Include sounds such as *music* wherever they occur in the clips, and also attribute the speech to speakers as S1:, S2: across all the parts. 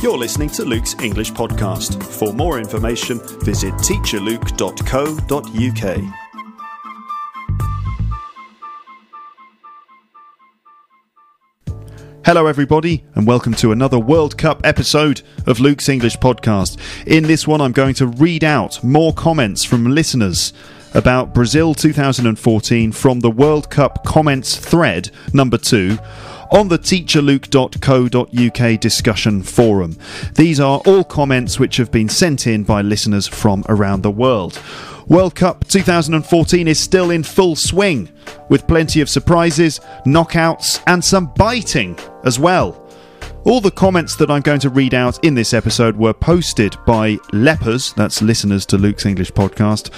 S1: You're listening to Luke's English Podcast. For more information, visit teacherluke.co.uk. Hello, everybody, and welcome to another World Cup episode of Luke's English Podcast. In this one, I'm going to read out more comments from listeners about Brazil 2014 from the World Cup comments thread number two on the teacherluke.co.uk discussion forum. These are all comments which have been sent in by listeners from around the world. World Cup 2014 is still in full swing, with plenty of surprises, knockouts, and some biting as well. All the comments that I'm going to read out in this episode were posted by lepers, that's listeners to Luke's English podcast,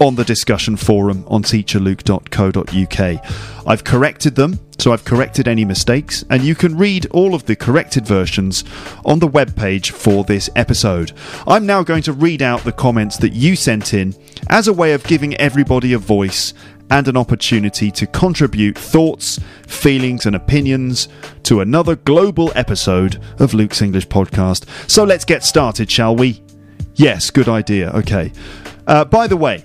S1: on the discussion forum on teacherluke.co.uk. I've corrected them, so I've corrected any mistakes, and you can read all of the corrected versions on the webpage for this episode. I'm now going to read out the comments that you sent in as a way of giving everybody a voice and an opportunity to contribute thoughts, feelings, and opinions to another global episode of Luke's English Podcast. So let's get started, shall we? Yes, good idea. Okay. Uh, by the way,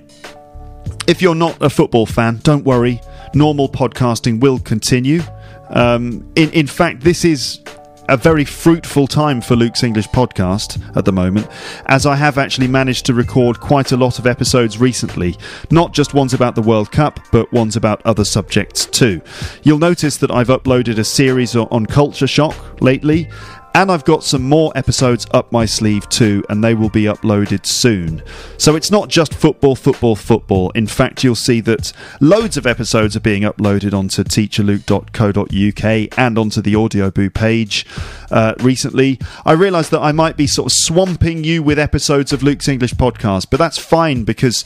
S1: if you're not a football fan, don't worry. Normal podcasting will continue. Um, in, in fact, this is a very fruitful time for Luke's English podcast at the moment, as I have actually managed to record quite a lot of episodes recently. Not just ones about the World Cup, but ones about other subjects too. You'll notice that I've uploaded a series on culture shock lately, and I've got some more episodes up my sleeve too, and they will be uploaded soon. So it's not just football, football, football. In fact, you'll see that loads of episodes are being uploaded onto teacherluke.co.uk and onto the Audioboo page. Uh, recently, I realised that I might be sort of swamping you with episodes of Luke's English podcast, but that's fine because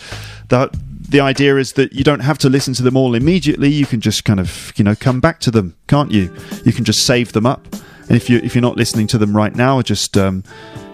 S1: the the idea is that you don't have to listen to them all immediately. You can just kind of, you know, come back to them, can't you? You can just save them up and if you if you're not listening to them right now, just um,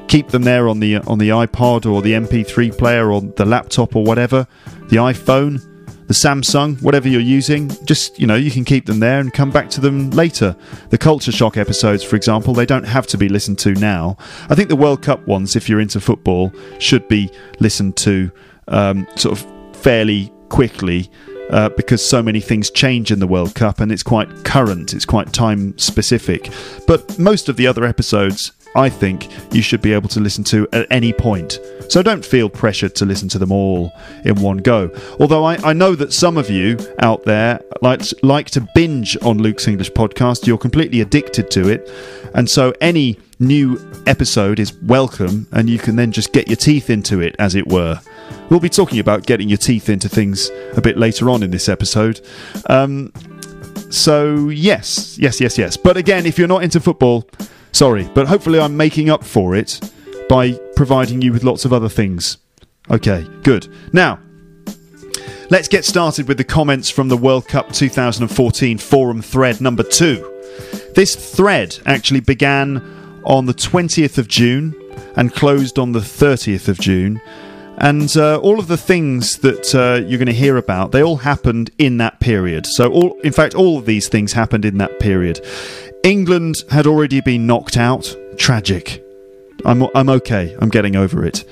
S1: keep them there on the on the iPod or the MP3 player or the laptop or whatever, the iPhone, the Samsung, whatever you're using. Just you know, you can keep them there and come back to them later. The Culture Shock episodes, for example, they don't have to be listened to now. I think the World Cup ones, if you're into football, should be listened to um, sort of fairly quickly uh, because so many things change in the World Cup and it's quite current, it's quite time specific. But most of the other episodes, I think, you should be able to listen to at any point. So don't feel pressured to listen to them all in one go. Although I, I know that some of you out there like, like to binge on Luke's English podcast, you're completely addicted to it. And so any new episode is welcome and you can then just get your teeth into it, as it were. We'll be talking about getting your teeth into things a bit later on in this episode. Um, so, yes, yes, yes, yes. But again, if you're not into football, sorry, but hopefully I'm making up for it by providing you with lots of other things. Okay, good. Now, let's get started with the comments from the World Cup 2014 forum thread number two. This thread actually began on the 20th of June and closed on the 30th of June. And uh, all of the things that uh, you're going to hear about, they all happened in that period. So, all, in fact, all of these things happened in that period. England had already been knocked out. Tragic. I'm, I'm okay. I'm getting over it.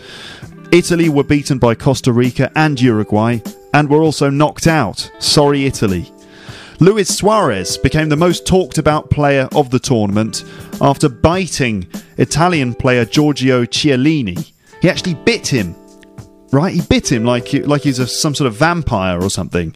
S1: Italy were beaten by Costa Rica and Uruguay and were also knocked out. Sorry, Italy. Luis Suarez became the most talked about player of the tournament after biting Italian player Giorgio Chiellini. He actually bit him right? He bit him like like he's a, some sort of vampire or something.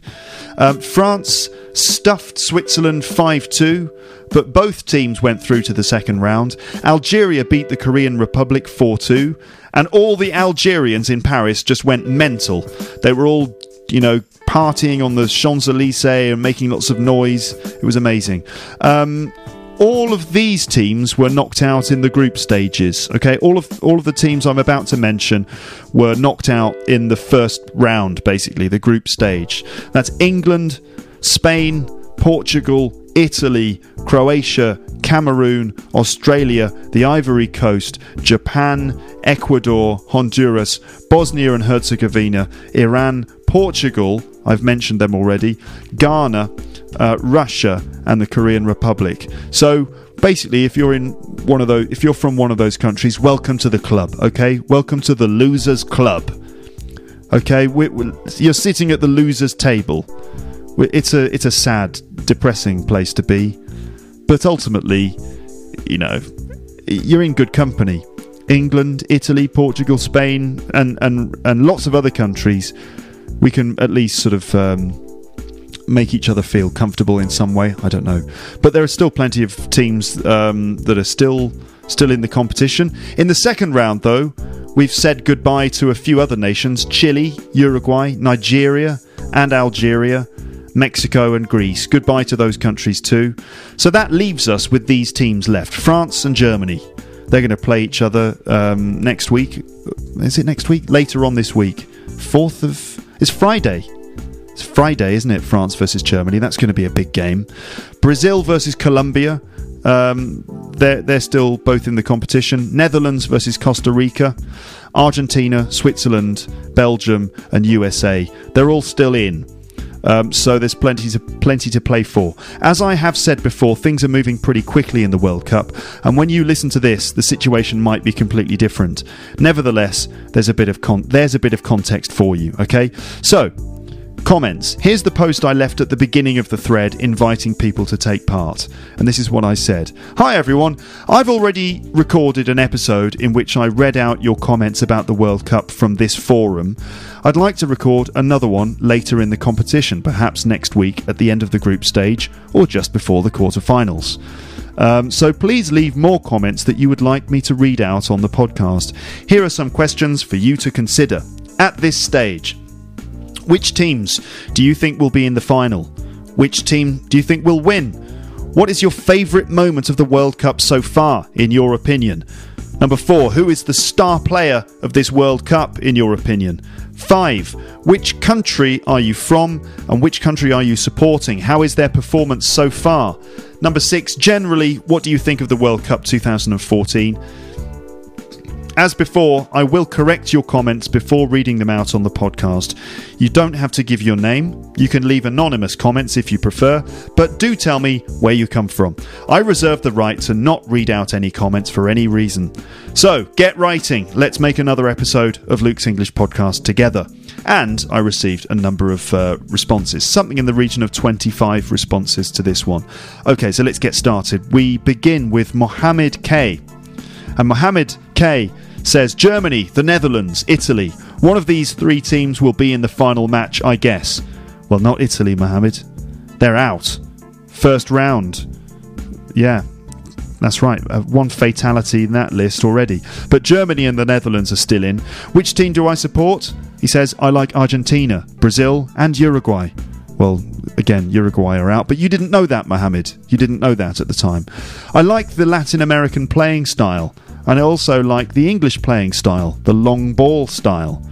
S1: Um, France stuffed Switzerland 5 2, but both teams went through to the second round. Algeria beat the Korean Republic 4 2, and all the Algerians in Paris just went mental. They were all, you know, partying on the Champs Elysees and making lots of noise. It was amazing. Um, all of these teams were knocked out in the group stages. Okay, all of all of the teams I'm about to mention were knocked out in the first round, basically the group stage. That's England, Spain, Portugal, Italy, Croatia, Cameroon, Australia, the Ivory Coast, Japan, Ecuador, Honduras, Bosnia and Herzegovina, Iran, Portugal, I've mentioned them already, Ghana, uh, Russia, and the Korean Republic. So basically, if you're in one of those, if you're from one of those countries, welcome to the club. Okay, welcome to the losers club. Okay, we we you're sitting at the losers table. It's a it's a sad, depressing place to be, but ultimately, you know, you're in good company. England, Italy, Portugal, Spain, and and and lots of other countries. We can at least sort of. Um, make each other feel comfortable in some way. I don't know, but there are still plenty of teams um, that are still still in the competition. In the second round, though, we've said goodbye to a few other nations: Chile, Uruguay, Nigeria, and Algeria. Mexico and Greece. Goodbye to those countries too. So that leaves us with these teams left France and Germany. They're going to play each other um, next week. Is it next week? Later on this week. 4th of. It's Friday. It's Friday, isn't it? France versus Germany. That's going to be a big game. Brazil versus Colombia. Um, they're they're still both in the competition. Netherlands versus Costa Rica, Argentina, Switzerland, Belgium, and USA. They're all still in. Um, so there's plenty to plenty to play for. As I have said before, things are moving pretty quickly in the World Cup, and when you listen to this, the situation might be completely different. Nevertheless, there's a bit of con- there's a bit of context for you. Okay, so Comments. Here's the post I left at the beginning of the thread inviting people to take part. And this is what I said Hi everyone, I've already recorded an episode in which I read out your comments about the World Cup from this forum. I'd like to record another one later in the competition, perhaps next week at the end of the group stage or just before the quarterfinals. Um, so please leave more comments that you would like me to read out on the podcast. Here are some questions for you to consider. At this stage, which teams do you think will be in the final? Which team do you think will win? What is your favourite moment of the World Cup so far, in your opinion? Number four, who is the star player of this World Cup, in your opinion? Five, which country are you from and which country are you supporting? How is their performance so far? Number six, generally, what do you think of the World Cup 2014? As before, I will correct your comments before reading them out on the podcast. You don't have to give your name. You can leave anonymous comments if you prefer, but do tell me where you come from. I reserve the right to not read out any comments for any reason. So, get writing. Let's make another episode of Luke's English podcast together. And I received a number of uh, responses, something in the region of 25 responses to this one. Okay, so let's get started. We begin with Mohammed K. And Mohammed Says Germany, the Netherlands, Italy. One of these three teams will be in the final match, I guess. Well, not Italy, Mohammed. They're out. First round. Yeah, that's right. Uh, one fatality in that list already. But Germany and the Netherlands are still in. Which team do I support? He says, I like Argentina, Brazil, and Uruguay. Well, again, Uruguay are out, but you didn't know that, Mohammed. You didn't know that at the time. I like the Latin American playing style and I also like the English playing style, the long ball style.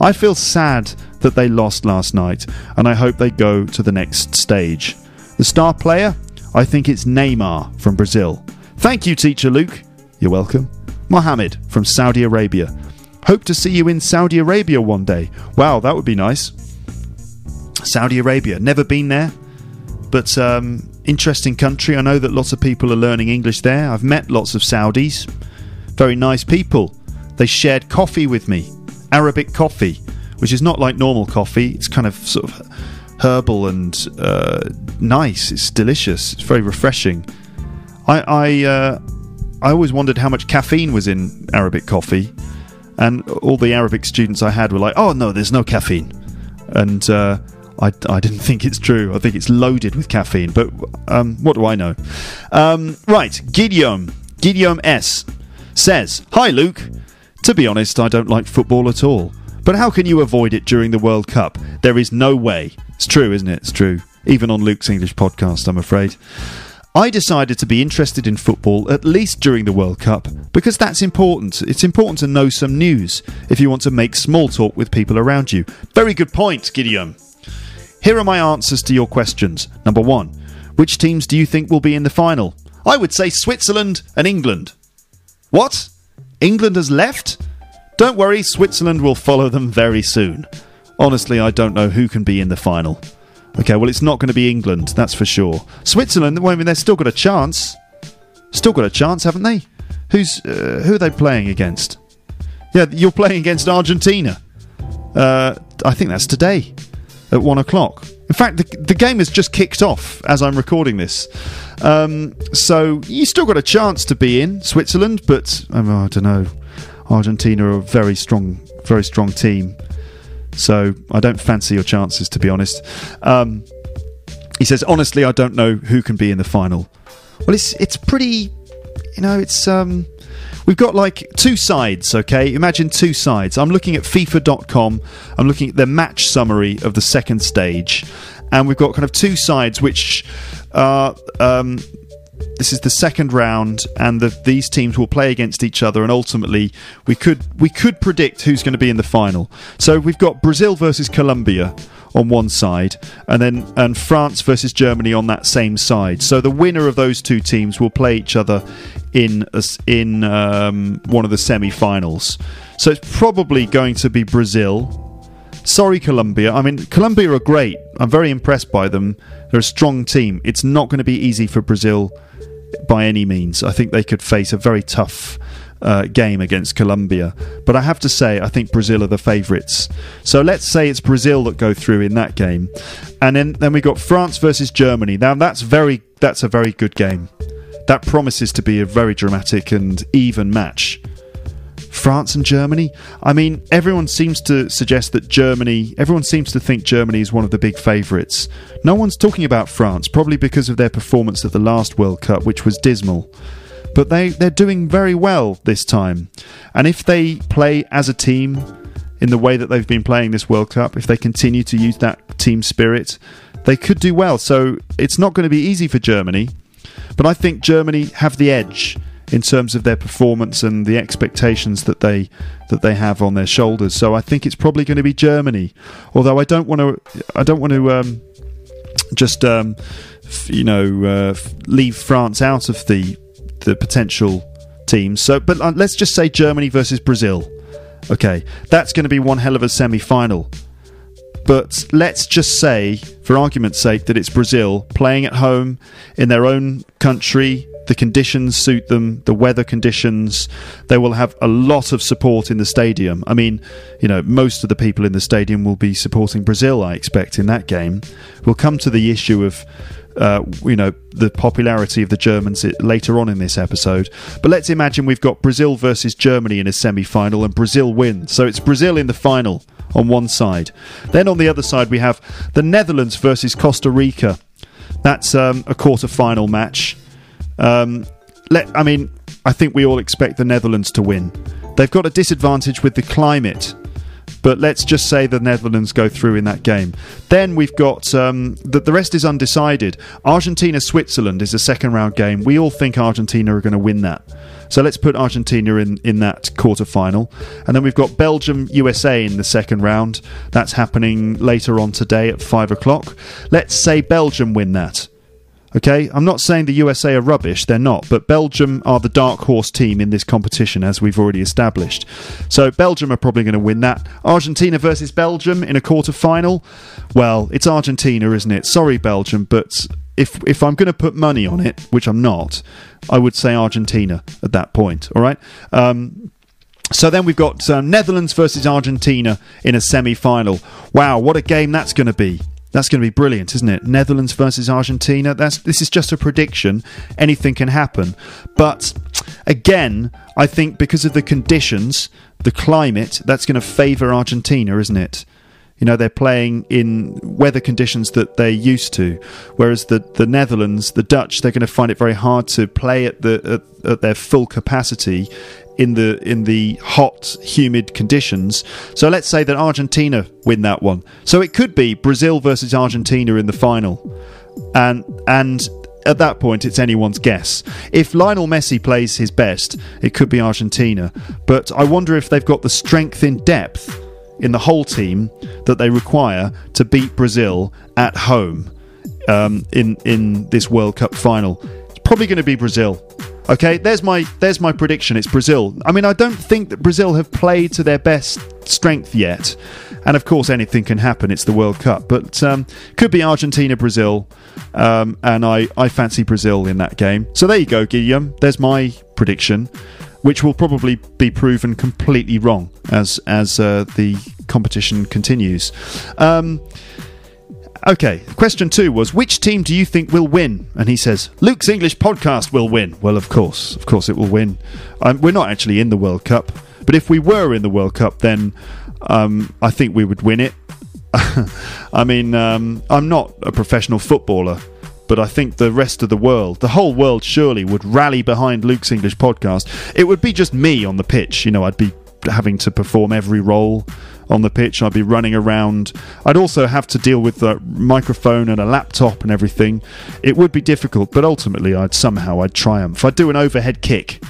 S1: I feel sad that they lost last night, and I hope they go to the next stage. The star player? I think it's Neymar from Brazil. Thank you, teacher Luke. You're welcome. Mohammed from Saudi Arabia. Hope to see you in Saudi Arabia one day. Wow, that would be nice. Saudi Arabia, never been there, but um, interesting country. I know that lots of people are learning English there. I've met lots of Saudis very nice people. They shared coffee with me, Arabic coffee, which is not like normal coffee. It's kind of sort of herbal and uh, nice. It's delicious. It's very refreshing. I I, uh, I always wondered how much caffeine was in Arabic coffee, and all the Arabic students I had were like, "Oh no, there's no caffeine," and uh, I, I didn't *laughs* think it's true. I think it's loaded with caffeine, but um, what do I know? Um, right, Gideon, Gideon S says, Hi Luke. To be honest, I don't like football at all. But how can you avoid it during the World Cup? There is no way. It's true, isn't it? It's true. Even on Luke's English podcast, I'm afraid. I decided to be interested in football at least during the World Cup because that's important. It's important to know some news if you want to make small talk with people around you. Very good point, Gideon. Here are my answers to your questions. Number one, which teams do you think will be in the final? I would say Switzerland and England. What? England has left? Don't worry, Switzerland will follow them very soon. Honestly, I don't know who can be in the final. Okay, well, it's not going to be England, that's for sure. Switzerland, well, I mean, they've still got a chance. Still got a chance, haven't they? Who's uh, who are they playing against? Yeah, you're playing against Argentina. Uh, I think that's today at one o'clock. In fact, the, the game has just kicked off as I'm recording this. Um, so you still got a chance to be in Switzerland, but um, I don't know. Argentina are a very strong, very strong team. So I don't fancy your chances, to be honest. Um, he says, honestly, I don't know who can be in the final. Well, it's it's pretty, you know, it's um, we've got like two sides. Okay, imagine two sides. I'm looking at FIFA.com. I'm looking at the match summary of the second stage, and we've got kind of two sides which are. Um, this is the second round, and the, these teams will play against each other, and ultimately we could we could predict who's going to be in the final. So we've got Brazil versus Colombia on one side, and then and France versus Germany on that same side. So the winner of those two teams will play each other in in um, one of the semi-finals. So it's probably going to be Brazil. Sorry, Colombia. I mean, Colombia are great. I'm very impressed by them. They're a strong team. It's not going to be easy for Brazil by any means. I think they could face a very tough uh, game against Colombia. But I have to say, I think Brazil are the favourites. So let's say it's Brazil that go through in that game, and then then we got France versus Germany. Now that's very that's a very good game. That promises to be a very dramatic and even match. France and Germany. I mean, everyone seems to suggest that Germany, everyone seems to think Germany is one of the big favourites. No one's talking about France, probably because of their performance at the last World Cup, which was dismal but they, they're doing very well this time. And if they play as a team in the way that they've been playing this World Cup, if they continue to use that team spirit, they could do well. So it's not going to be easy for Germany, but I think Germany have the edge in terms of their performance and the expectations that they that they have on their shoulders. So I think it's probably going to be Germany. Although I don't want to, I don't want to um, just um, you know uh, leave France out of the the potential teams. So, but uh, let's just say Germany versus Brazil. Okay, that's going to be one hell of a semi-final. But let's just say, for argument's sake, that it's Brazil playing at home in their own country. The conditions suit them, the weather conditions. They will have a lot of support in the stadium. I mean, you know, most of the people in the stadium will be supporting Brazil, I expect, in that game. We'll come to the issue of uh, you know the popularity of the Germans later on in this episode. But let's imagine we've got Brazil versus Germany in a semi-final, and Brazil wins. So it's Brazil in the final on one side. Then on the other side we have the Netherlands versus Costa Rica. That's um, a quarter-final match. Um, let I mean, I think we all expect the Netherlands to win. They've got a disadvantage with the climate but let's just say the Netherlands go through in that game. Then we've got um, the, the rest is undecided. Argentina Switzerland is a second round game. We all think Argentina are going to win that. So let's put Argentina in, in that quarter final. And then we've got Belgium USA in the second round. That's happening later on today at 5 o'clock. Let's say Belgium win that. Okay, I'm not saying the USA are rubbish, they're not, but Belgium are the dark horse team in this competition, as we've already established. So Belgium are probably going to win that. Argentina versus Belgium in a quarter final. Well, it's Argentina, isn't it? Sorry, Belgium, but if if I'm going to put money on it, which I'm not, I would say Argentina at that point. All right. Um, so then we've got uh, Netherlands versus Argentina in a semi final. Wow, what a game that's going to be! That's going to be brilliant, isn't it? Netherlands versus Argentina. That's this is just a prediction. Anything can happen. But again, I think because of the conditions, the climate, that's going to favour Argentina, isn't it? You know, they're playing in weather conditions that they're used to, whereas the, the Netherlands, the Dutch, they're going to find it very hard to play at the at, at their full capacity in the in the hot, humid conditions. So let's say that Argentina win that one. So it could be Brazil versus Argentina in the final, and and at that point it's anyone's guess. If Lionel Messi plays his best, it could be Argentina. But I wonder if they've got the strength in depth in the whole team that they require to beat Brazil at home um, in in this World Cup final. It's probably going to be Brazil. Okay, there's my there's my prediction. It's Brazil. I mean, I don't think that Brazil have played to their best strength yet. And of course, anything can happen. It's the World Cup, but um, could be Argentina, Brazil, um, and I, I fancy Brazil in that game. So there you go, Guillaume. There's my prediction, which will probably be proven completely wrong as as uh, the competition continues. Um, Okay, question two was which team do you think will win? And he says Luke's English podcast will win. Well, of course, of course, it will win. Um, we're not actually in the World Cup, but if we were in the World Cup, then um, I think we would win it. *laughs* I mean, um, I'm not a professional footballer, but I think the rest of the world, the whole world, surely would rally behind Luke's English podcast. It would be just me on the pitch. You know, I'd be having to perform every role on the pitch. I'd be running around. I'd also have to deal with the microphone and a laptop and everything. It would be difficult, but ultimately, I'd somehow I'd triumph. I'd do an overhead kick.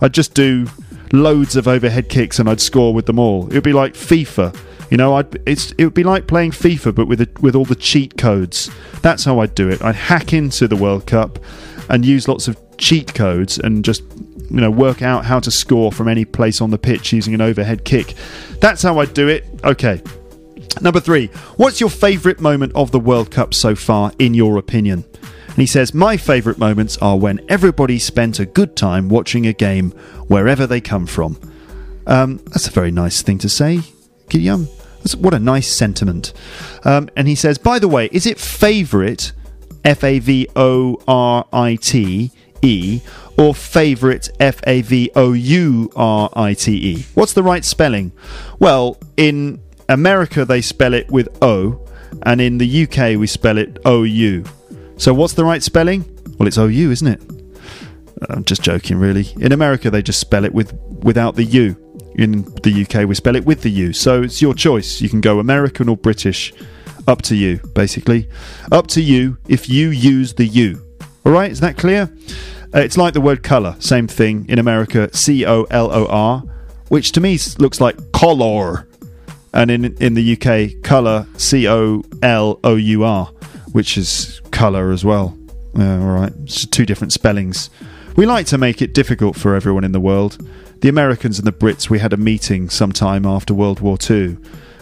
S1: I'd just do loads of overhead kicks and I'd score with them all. It would be like FIFA. You know, I'd, it's it would be like playing FIFA, but with a, with all the cheat codes. That's how I'd do it. I'd hack into the World Cup and use lots of cheat codes and just you know work out how to score from any place on the pitch using an overhead kick. That's how I'd do it. Okay. Number three, what's your favourite moment of the World Cup so far, in your opinion? And he says, My favourite moments are when everybody spent a good time watching a game wherever they come from. Um, that's a very nice thing to say, Guillaume. What a nice sentiment. Um, and he says, By the way, is it favourite, F A V O R I T E, or favourite, F A V O U R I T E? What's the right spelling? Well, in America they spell it with O, and in the UK we spell it O U. So what's the right spelling? Well, it's O U, isn't it? I'm just joking, really. In America they just spell it with without the U. In the UK we spell it with the U. So it's your choice. You can go American or British. Up to you, basically. Up to you if you use the U. All right, is that clear? Uh, it's like the word colour, same thing in America, C O L O R, which to me looks like color, and in in the UK, colour, C O L O U R, which is colour as well. Uh, all right, it's two different spellings. We like to make it difficult for everyone in the world. The Americans and the Brits, we had a meeting sometime after World War II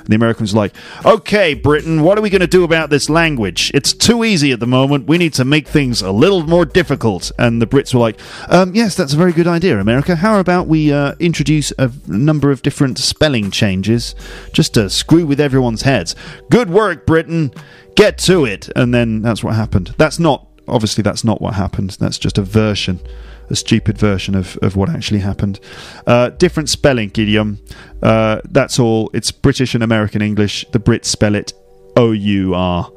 S1: the Americans were like, okay, Britain, what are we going to do about this language? It's too easy at the moment. We need to make things a little more difficult. And the Brits were like, um, yes, that's a very good idea, America. How about we uh, introduce a number of different spelling changes just to screw with everyone's heads? Good work, Britain. Get to it. And then that's what happened. That's not, obviously, that's not what happened. That's just a version a stupid version of, of what actually happened. Uh, different spelling, idiom. Uh, that's all. It's British and American English. The Brits spell it O U R.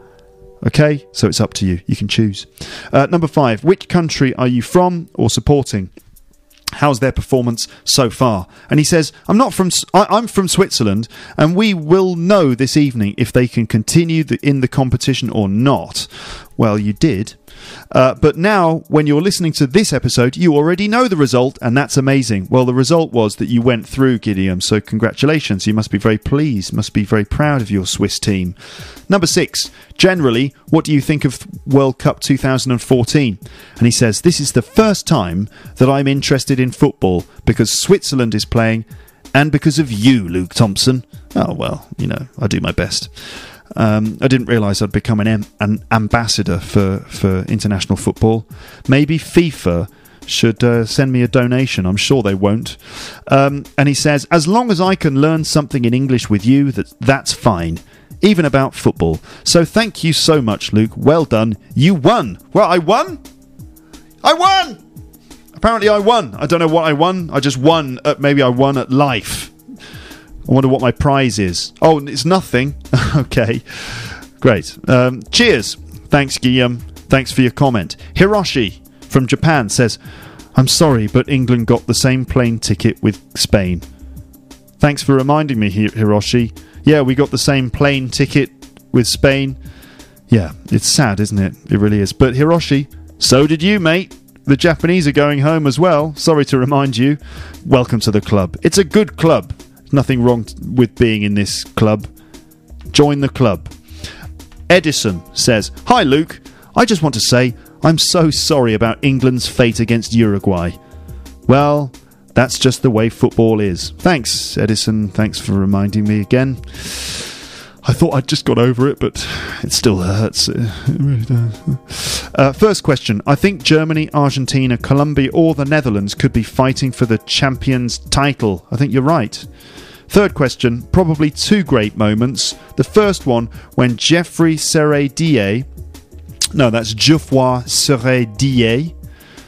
S1: Okay, so it's up to you. You can choose. Uh, number five, which country are you from or supporting? How's their performance so far? And he says, "I'm not from. I, am from Switzerland, and we will know this evening if they can continue the, in the competition or not." Well, you did uh, but now, when you're listening to this episode, you already know the result, and that's amazing. Well, the result was that you went through, Gideon, so congratulations. You must be very pleased, must be very proud of your Swiss team. Number six, generally, what do you think of World Cup 2014? And he says, This is the first time that I'm interested in football because Switzerland is playing and because of you, Luke Thompson. Oh, well, you know, I do my best. Um, I didn't realise I'd become an, an ambassador for, for international football. Maybe FIFA should uh, send me a donation. I'm sure they won't. Um, and he says, as long as I can learn something in English with you, that that's fine. Even about football. So thank you so much, Luke. Well done. You won. Well, I won. I won. Apparently, I won. I don't know what I won. I just won. At, maybe I won at life. I wonder what my prize is. Oh, it's nothing. *laughs* okay, great. Um, cheers. Thanks, Guillaume. Thanks for your comment. Hiroshi from Japan says, I'm sorry, but England got the same plane ticket with Spain. Thanks for reminding me, Hiroshi. Yeah, we got the same plane ticket with Spain. Yeah, it's sad, isn't it? It really is. But Hiroshi, so did you, mate. The Japanese are going home as well. Sorry to remind you. Welcome to the club. It's a good club. Nothing wrong with being in this club. Join the club. Edison says, Hi Luke, I just want to say I'm so sorry about England's fate against Uruguay. Well, That's just the way football is. Thanks, Edison. Thanks for reminding me again. I thought I'd just got over it, but it still hurts. It really does. Uh, first question. I think Germany, Argentina, Colombia, or the Netherlands could be fighting for the champions title. I think you're right. Third question. Probably two great moments. The first one when Jeffrey Serre no, that's Geoffroy Serre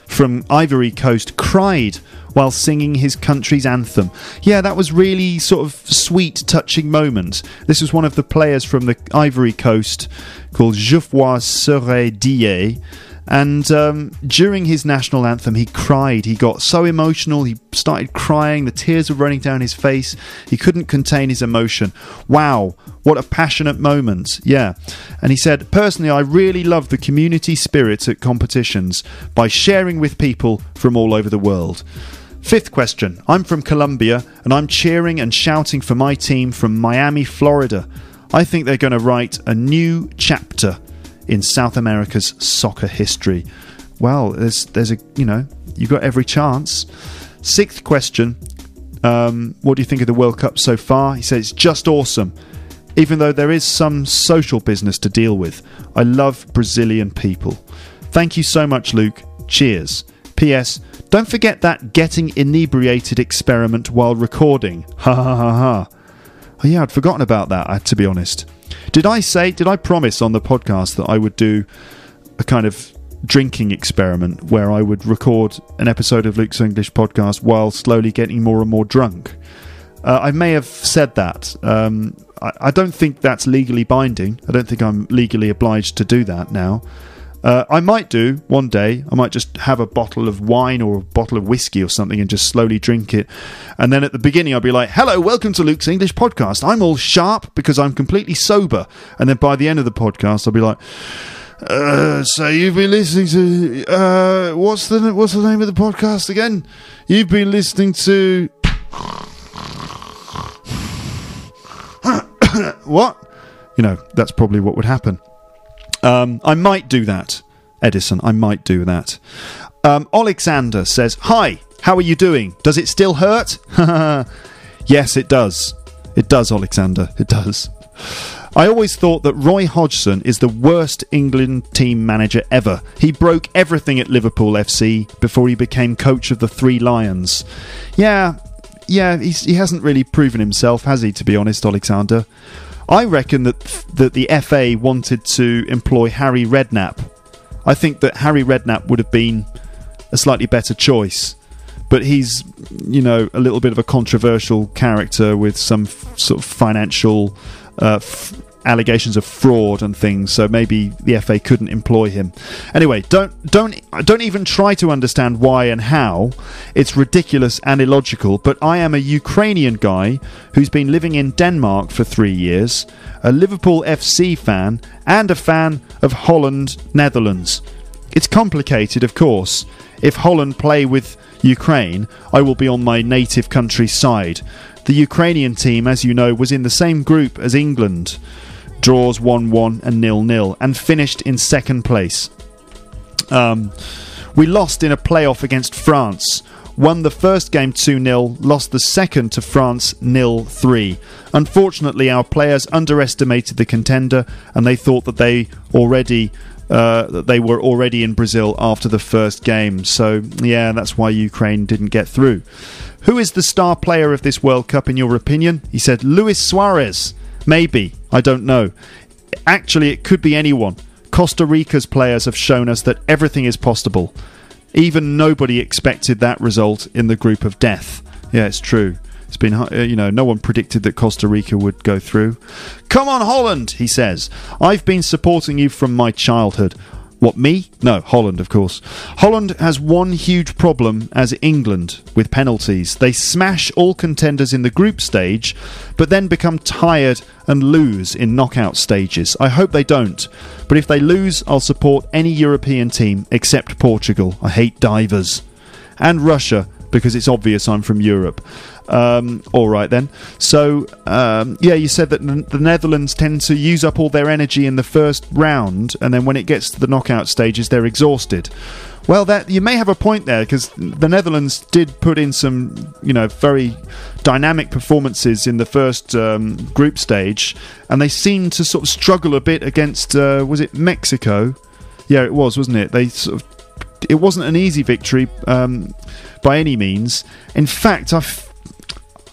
S1: from Ivory Coast cried while singing his country's anthem. Yeah, that was really sort of sweet, touching moment. This was one of the players from the Ivory Coast called Geoffroy Serre and um, during his national anthem, he cried. He got so emotional, he started crying. The tears were running down his face. He couldn't contain his emotion. Wow, what a passionate moment. Yeah. And he said, Personally, I really love the community spirit at competitions by sharing with people from all over the world. Fifth question I'm from Colombia and I'm cheering and shouting for my team from Miami, Florida. I think they're going to write a new chapter in South America's soccer history. Well, there's there's a you know you've got every chance. Sixth question: um, What do you think of the World Cup so far? He says it's just awesome. Even though there is some social business to deal with, I love Brazilian people. Thank you so much, Luke. Cheers. P.S. Don't forget that getting inebriated experiment while recording. *laughs* Ha ha ha ha. Oh, yeah, I'd forgotten about that, to be honest. Did I say, did I promise on the podcast that I would do a kind of drinking experiment where I would record an episode of Luke's English podcast while slowly getting more and more drunk? Uh, I may have said that. Um, I, I, don't think that's legally binding. I don't think I'm legally obliged to do that now. Uh, I might do one day. I might just have a bottle of wine or a bottle of whiskey or something and just slowly drink it. And then at the beginning, I'll be like, hello, welcome to Luke's English podcast. I'm all sharp because I'm completely sober. And then by the end of the podcast, I'll be like, uh, so you've been listening to uh, what's the what's the name of the podcast again? You've been listening to *coughs* *coughs* what? You know, that's probably what would happen. Um, I might do that, Edison. I might do that. Um, Alexander says, Hi, how are you doing? Does it still hurt? *laughs* yes, it does. It does, Alexander. It does. I always thought that Roy Hodgson is the worst England team manager ever. He broke everything at Liverpool FC before he became coach of the Three Lions. Yeah, yeah, he hasn't really proven himself, has he, to be honest, Alexander? I reckon that that the FA wanted to employ Harry Redknapp. I think that Harry Redknapp would have been a slightly better choice, but he's you know a little bit of a controversial character with some f- sort of financial uh, f- allegations of fraud and things, so maybe the FA couldn't employ him. Anyway, don't don't don't even try to understand why and how. It's ridiculous and illogical. But I am a Ukrainian guy who's been living in Denmark for three years, a Liverpool FC fan, and a fan of Holland, Netherlands. It's complicated, of course. If Holland play with Ukraine, I will be on my native country's side. The Ukrainian team, as you know, was in the same group as England draws 1 1 and 0 0, and finished in second place. Um, we lost in a playoff against France. Won the first game 2 0, lost the second to France 0 3. Unfortunately, our players underestimated the contender and they thought that they already uh, that they were already in Brazil after the first game. So, yeah, that's why Ukraine didn't get through. Who is the star player of this World Cup, in your opinion? He said Luis Suarez. Maybe. I don't know. Actually, it could be anyone. Costa Rica's players have shown us that everything is possible. Even nobody expected that result in the group of death. Yeah, it's true. It's been, uh, you know, no one predicted that Costa Rica would go through. Come on, Holland, he says. I've been supporting you from my childhood. What, me? No, Holland, of course. Holland has one huge problem as England with penalties. They smash all contenders in the group stage, but then become tired and lose in knockout stages. I hope they don't. But if they lose, I'll support any European team except Portugal. I hate divers. And Russia, because it's obvious I'm from Europe. Um, all right then. So um, yeah, you said that the Netherlands tend to use up all their energy in the first round, and then when it gets to the knockout stages, they're exhausted. Well, that you may have a point there because the Netherlands did put in some, you know, very dynamic performances in the first um, group stage, and they seemed to sort of struggle a bit against. Uh, was it Mexico? Yeah, it was, wasn't it? They sort of. It wasn't an easy victory um, by any means. In fact, I,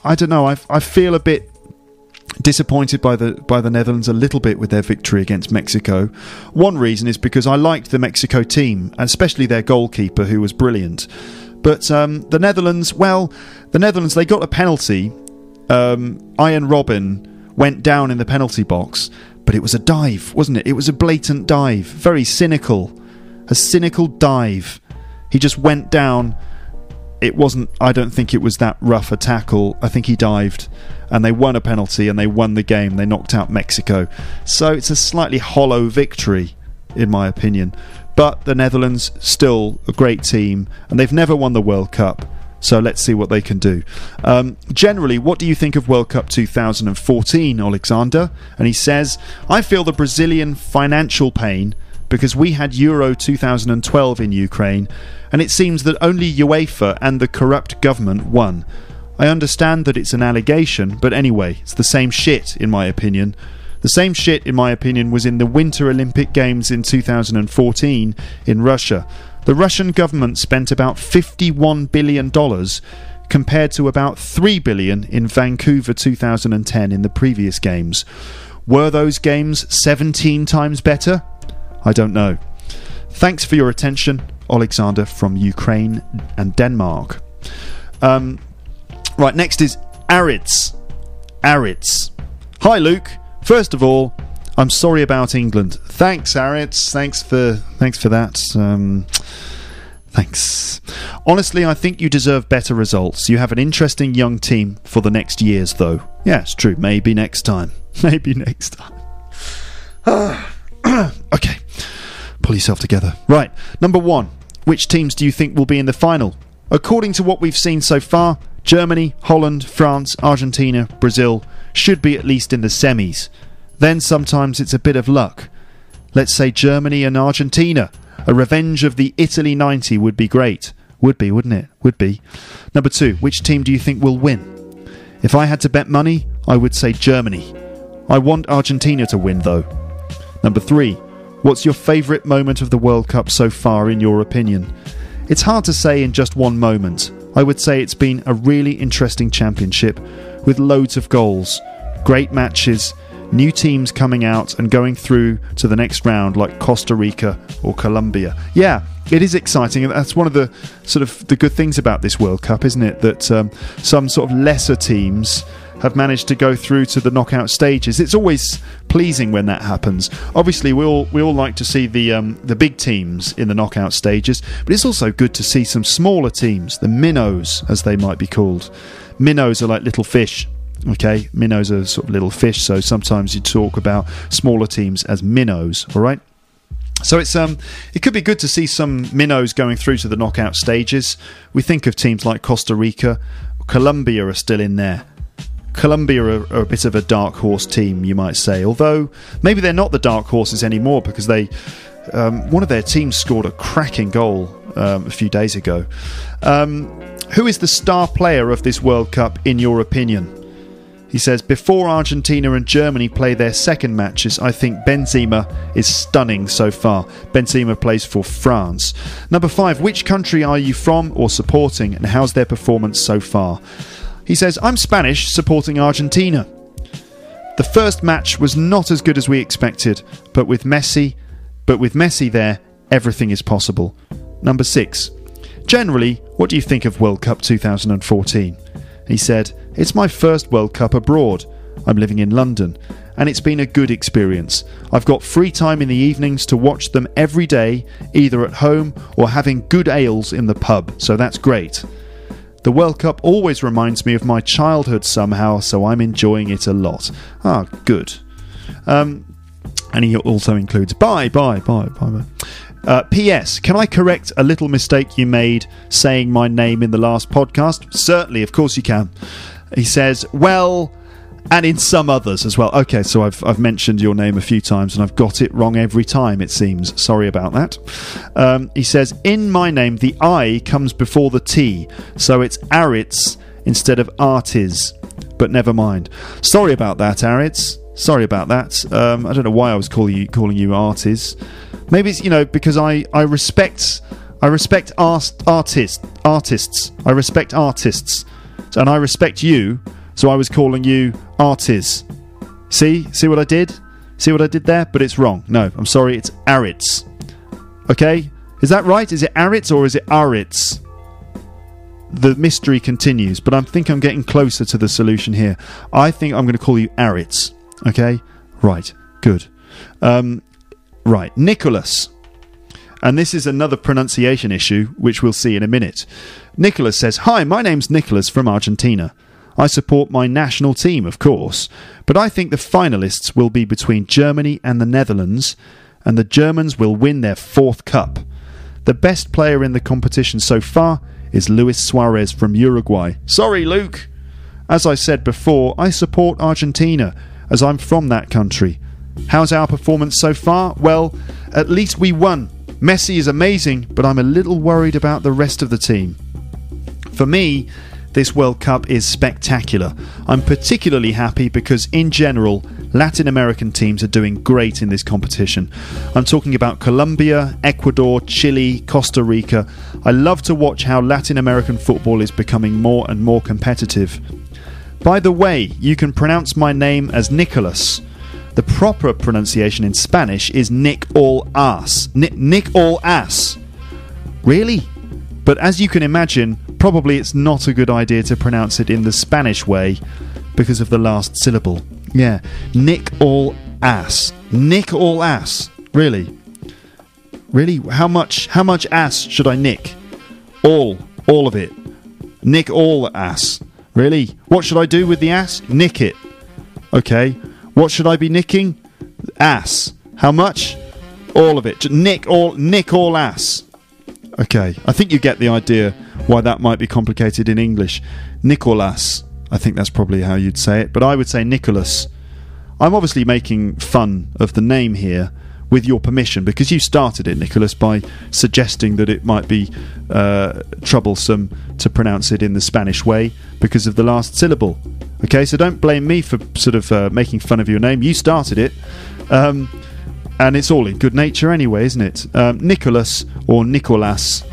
S1: I don't know. I, I feel a bit disappointed by the by the Netherlands a little bit with their victory against Mexico. One reason is because I liked the Mexico team, and especially their goalkeeper, who was brilliant. But um, the Netherlands, well, the Netherlands they got a penalty. Um, Arjen Robben went down in the penalty box, but it was a dive, wasn't it? It was a blatant dive, very cynical, a cynical dive. He just went down. It wasn't. I don't think it was that rough a tackle. I think he dived and they won a penalty and they won the game. They knocked out Mexico. So it's a slightly hollow victory, in my opinion. But the Netherlands, still a great team, and they've never won the World Cup. So let's see what they can do. Um, generally, what do you think of World Cup 2014, Alexander? And he says, I feel the Brazilian financial pain because we had Euro 2012 in Ukraine, and it seems that only UEFA and the corrupt government won. I understand that it's an allegation, but anyway, it's the same shit, in my opinion. The same shit, in my opinion, was in the Winter Olympic Games in 2014 in Russia. The Russian government spent about $51 billion compared to about 3 billion in Vancouver 2010 in the previous games. Were those games 17 times better? I don't know. Thanks for your attention, Alexander from Ukraine and Denmark. Um, Right, next is Aritz. Aritz. Hi, Luke. First of all, I'm sorry about England. Thanks, Aritz. Thanks for thanks for that. Um, thanks. Honestly, I think you deserve better results. You have an interesting young team for the next years, though. Yeah, it's true. Maybe next time. *laughs* Maybe next time. *sighs* *clears throat* okay, pull yourself together. Right, number one. Which teams do you think will be in the final? According to what we've seen so far, Germany, Holland, France, Argentina, Brazil should be at least in the semis. Then sometimes it's a bit of luck. Let's say Germany and Argentina. A revenge of the Italy 90 would be great. Would be, wouldn't it? Would be. Number two, which team do you think will win? If I had to bet money, I would say Germany. I want Argentina to win, though. Number three, what's your favourite moment of the World Cup so far, in your opinion? It's hard to say in just one moment. I would say it's been a really interesting championship with loads of goals, great matches, new teams coming out and going through to the next round like Costa Rica or Colombia. Yeah, it is exciting. and That's one of the sort of the good things about this World Cup, isn't it? That um, some sort of lesser teams have managed to go through to the knockout stages. It's always pleasing when that happens. Obviously, we all we all like to see the um, the big teams in the knockout stages, but it's also good to see some smaller teams, the minnows as they might be called. Minnows are like little fish. Okay, minnows are sort of little fish, so sometimes you talk about smaller teams as minnows. All right. So it's um, it could be good to see some minnows going through to the knockout stages. We think of teams like Costa Rica, Colombia are still in there. Colombia are, are, a bit of a dark horse team, you might say. Although maybe they're not the dark horses anymore because they um, one of their teams scored a cracking goal um, a few days ago. Um, who is the star player of this World Cup, in your opinion? He says, Before Argentina and Germany play their second matches, I think Benzema is stunning so far. Benzema plays for France. Number five, which country are you from or supporting, and how's their performance so far? He says, I'm Spanish, supporting Argentina. The first match was not as good as we expected, but with Messi, but with Messi there, everything is possible. Number 6. Generally, what do you think of World Cup 2014? He said, It's my first World Cup abroad. I'm living in London, and it's been a good experience. I've got free time in the evenings to watch them every day, either at home or having good ales in the pub, so that's great. The World Cup always reminds me of my childhood somehow, so I'm enjoying it a lot. Ah, good. Um, and he also includes bye, bye, bye, bye, bye. Uh, P.S. Can I correct a little mistake you made saying my name in the last podcast? Certainly, of course you can. He says, Well, and in some others as well. Okay, so I've I've mentioned your name a few times and I've got it wrong every time. It seems. Sorry about that. Um, he says in my name the I comes before the T, so it's Aritz instead of Artis. But never mind. Sorry about that, Aritz. Sorry about that. Um, I don't know why I was calling you calling you Artis. Maybe it's you know because I I respect I respect art, artists artists. I respect artists, and I respect you so I was calling you Artis. See? See what I did? See what I did there? But it's wrong. No, I'm sorry, it's Aritz. Okay? Is that right? Is it Aritz or is it Aritz? The mystery continues, but I think I'm getting closer to the solution here. I think I'm going to call you Aritz. Okay? Right. Good. Um, right. Nicholas. And this is another pronunciation issue, which we'll see in a minute. Nicholas says, Hi, my name's Nicholas from Argentina. I support my national team, of course, but I think the finalists will be between Germany and the Netherlands, and the Germans will win their fourth cup. The best player in the competition so far is Luis Suarez from Uruguay. Sorry, Luke! As I said before, I support Argentina, as I'm from that country. How's our performance so far? Well, at least we won. Messi is amazing, but I'm a little worried about the rest of the team. For me, this World Cup is spectacular. I'm particularly happy because, in general, Latin American teams are doing great in this competition. I'm talking about Colombia, Ecuador, Chile, Costa Rica. I love to watch how Latin American football is becoming more and more competitive. By the way, you can pronounce my name as Nicholas. The proper pronunciation in Spanish is Nick all ass. Nick, Nick all ass. Really? But as you can imagine, probably it's not a good idea to pronounce it in the Spanish way because of the last syllable. Yeah, nick all ass. Nick all ass. Really? Really? How much how much ass should I nick? All. All of it. Nick all ass. Really? What should I do with the ass? Nick it. Okay. What should I be nicking? Ass. How much? All of it. Nick all nick all ass. Okay, I think you get the idea why that might be complicated in English. Nicholas, I think that's probably how you'd say it, but I would say Nicholas. I'm obviously making fun of the name here with your permission because you started it, Nicholas, by suggesting that it might be uh, troublesome to pronounce it in the Spanish way because of the last syllable. Okay, so don't blame me for sort of uh, making fun of your name. You started it. Um, and it's all in good nature anyway, isn't it? Um, Nicholas or Nicholas.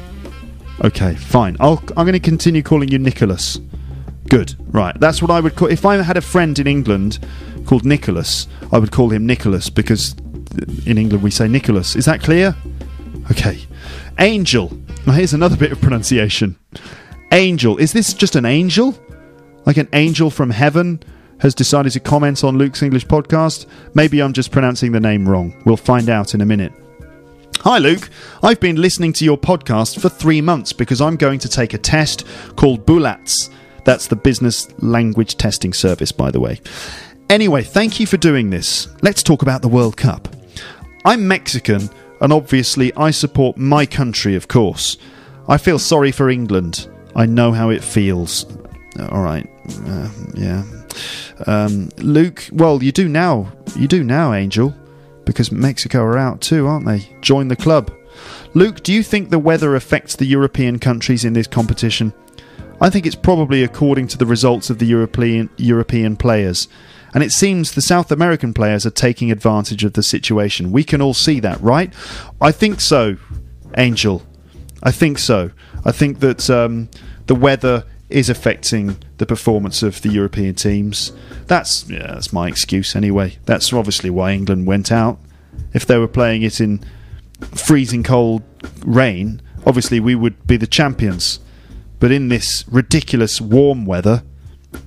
S1: Okay, fine. i am going to continue calling you Nicholas. Good. Right. That's what I would call. If I had a friend in England called Nicholas, I would call him Nicholas because in England we say Nicholas. Is that clear? Okay. Angel. Now here's another bit of pronunciation. Angel. Is this just an angel? Like an angel from heaven? Has decided to comment on Luke's English podcast. Maybe I'm just pronouncing the name wrong. We'll find out in a minute. Hi, Luke. I've been listening to your podcast for three months because I'm going to take a test called BULATS. That's the business language testing service, by the way. Anyway, thank you for doing this. Let's talk about the World Cup. I'm Mexican, and obviously I support my country, of course. I feel sorry for England. I know how it feels. All right. Uh, yeah. Um, Luke, well, you do now. You do now, Angel, because Mexico are out too, aren't they? Join the club. Luke, do you think the weather affects the European countries in this competition? I think it's probably according to the results of the European European players. And it seems the South American players are taking advantage of the situation. We can all see that, right? I think so, Angel. I think so. I think that um, the weather is affecting the performance of the European teams. That's yeah, that's my excuse anyway. That's obviously why England went out. If they were playing it in freezing cold rain, obviously we would be the champions. But in this ridiculous warm weather,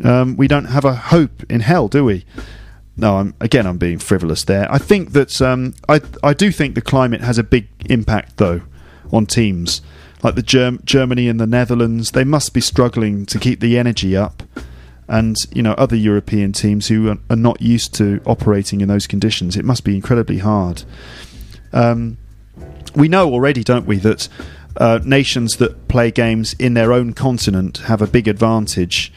S1: um, we don't have a hope in hell, do we? No, I'm, again, I'm being frivolous there. I think that um, I I do think the climate has a big impact though on teams like the Germ- Germany and the Netherlands, they must be struggling to keep the energy up. And you know other European teams who are, not used to operating in those conditions, it must be incredibly hard. Um, we know already, don't we, that uh, nations that play games in their own continent have a big advantage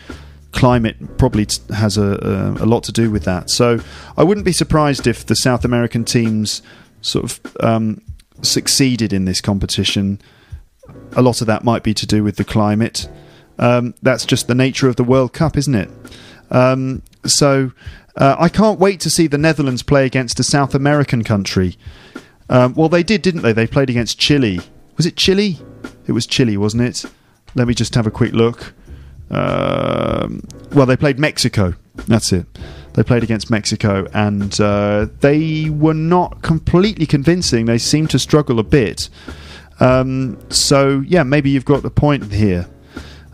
S1: climate probably t- has a, a, a lot to do with that. So I wouldn't be surprised if the South American teams sort of um, succeeded in this competition. A lot of that might be to do with the climate. Um, that's just the nature of the World Cup, isn't it? Um, so uh, I can't wait to see the Netherlands play against a South American country. Um, well, they did, didn't they? They played against Chile. Was it Chile? It was Chile, wasn't it? Let me just have a quick look. Um, well, they played Mexico. That's it. They played against Mexico, and uh, they were not completely convincing. They seemed to struggle a bit. Um, so, yeah, maybe you've got a point here.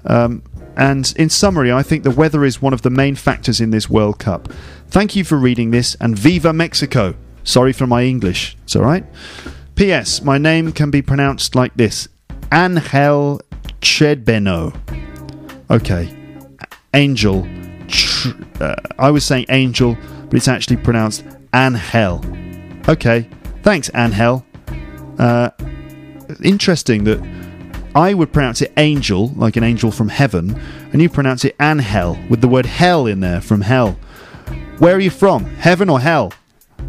S1: Um, and in summary, I think the weather is one of the main factors in this World Cup. Thank you for reading this, and Viva Mexico! Sorry for my English. It's alright. P.S. My name can be pronounced like this Angel Chedbeno. Okay. Angel. Uh, I was saying angel, but it's actually pronounced Angel. Okay. Thanks, Angel. Uh, interesting that I would pronounce it angel, like an angel from heaven, and you pronounce it Angel with the word hell in there from hell. Where are you from? Heaven or hell?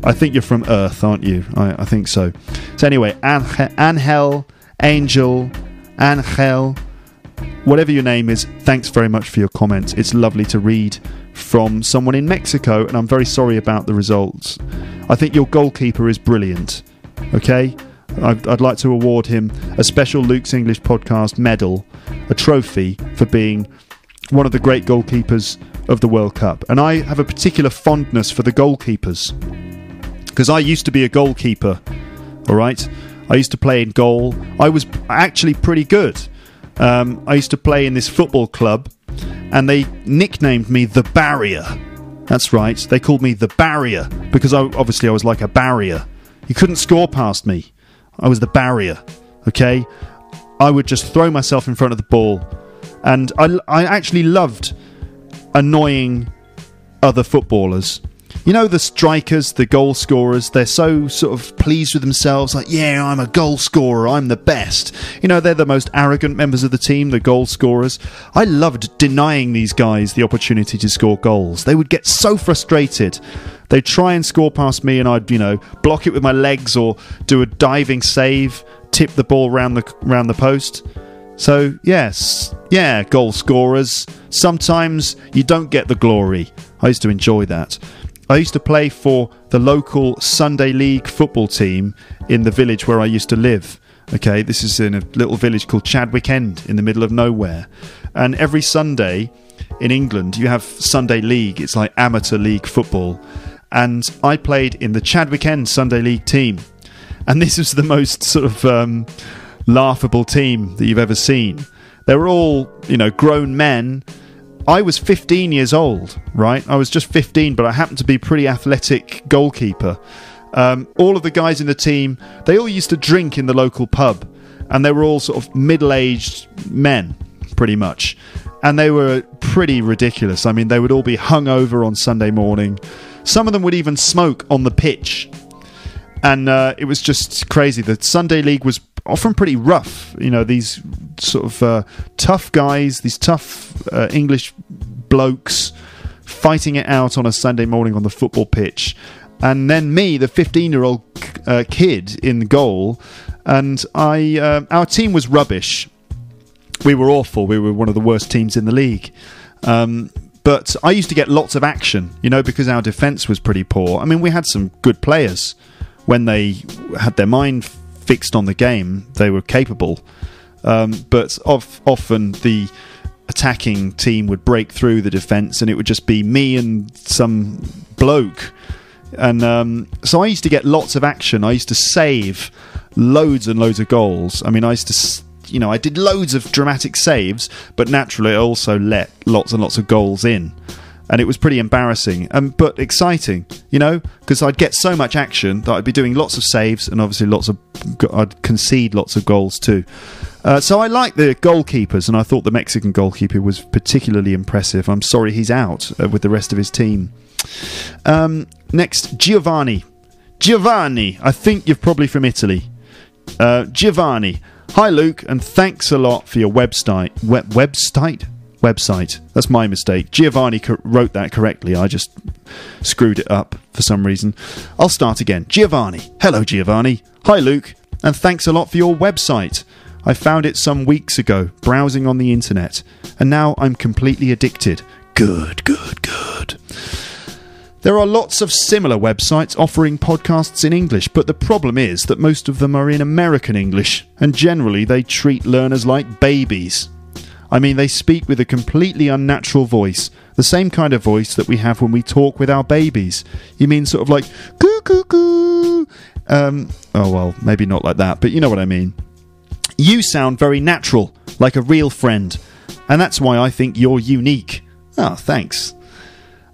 S1: I think you're from Earth, aren't you? I, I think so. So, anyway, Angel, Angel, Angel, whatever your name is, thanks very much for your comments. It's lovely to read from someone in Mexico, and I'm very sorry about the results. I think your goalkeeper is brilliant. Okay? I'd, I'd, like to award him a special Luke's English podcast medal, a trophy for being one of the great goalkeepers of the World Cup. And I have a particular fondness for the goalkeepers because I used to be a goalkeeper, all right? I used to play in goal. I was actually pretty good. Um, I used to play in this football club, and they nicknamed me the Barrier. That's right. They called me the Barrier because I, obviously I was like a barrier. You couldn't score past me. I was the barrier. Okay, I would just throw myself in front of the ball, and I, I actually loved annoying other footballers you know the strikers, the goal scorers, they're so sort of pleased with themselves, like, yeah, I'm a goal scorer, I'm the best. You know, they're the most arrogant members of the team, the goal scorers. I loved denying these guys the opportunity to score goals. They would get so frustrated. They'd try and score past me, and I'd, you know, block it with my legs or do a diving save, tip the ball round the round the post. So, yes, yeah, goal scorers. Sometimes you don't get the glory. I used to enjoy that. I used to play for the local Sunday League football team in the village where I used to live. Okay, this is in a little village called Chadwick End in the middle of nowhere. And every Sunday in England, you have Sunday League. It's like amateur league football. And I played in the Chadwick End Sunday League team. And this was the most sort of um, laughable team that you've ever seen. They were all, you know, grown men I was 15 years old, right? I was just 15, but I happened to be pretty athletic goalkeeper. Um, all of the guys in the team, they all used to drink in the local pub, and they were all sort of middle-aged men, pretty much, and they were pretty ridiculous. I mean, they would all be hungover on Sunday morning. Some of them would even smoke on the pitch, and uh, it was just crazy. The Sunday League was often pretty rough. You know, these sort of uh, tough guys, these tough uh, English blokes fighting it out on a Sunday morning on the football pitch. And then me, the 15 year old uh, kid in goal, and I, uh, our team was rubbish. We were awful. We were one of the worst teams in the league. Um, but I used to get lots of action, you know, because our defence was pretty poor. I mean, we had some good players when they had their mind fixed on the game, they were capable. Um, but of, often the attacking team would break through the defence, and it would just be me and some bloke. And um, so I used to get lots of action. I used to save loads and loads of goals. I mean, I used to, you know, I did loads of dramatic saves, but naturally, I also let lots and lots of goals in and it was pretty embarrassing, um, but exciting, you know, because I'd get so much action that I'd be doing lots of saves and obviously lots of, I'd concede lots of goals too. Uh, so I like the goalkeepers, and I thought the Mexican goalkeeper was particularly impressive. I'm sorry he's out uh, with the rest of his team. Um, next, Giovanni. Giovanni, I think you're probably from Italy. Uh, Giovanni, hi Luke, and thanks a lot for your website. Web, website? website. That's my mistake. Giovanni co- wrote that correctly. I just screwed it up for some reason. I'll start again. Giovanni. Hello, Giovanni. Hi, Luke. And thanks a lot for your website. I found it some weeks ago, browsing on the internet, and now I'm completely addicted. Good, good, good. There are lots of similar websites offering podcasts in English, but the problem is that most of them are in American English, and generally they treat learners like babies. I mean, they speak with a completely unnatural voice, the same kind of voice that we have when we talk with our babies. You mean sort of like coo coo coo? Um, oh well, maybe not like that, but you know what I mean. You sound very natural, like a real friend, and that's why I think you're unique. Oh, thanks.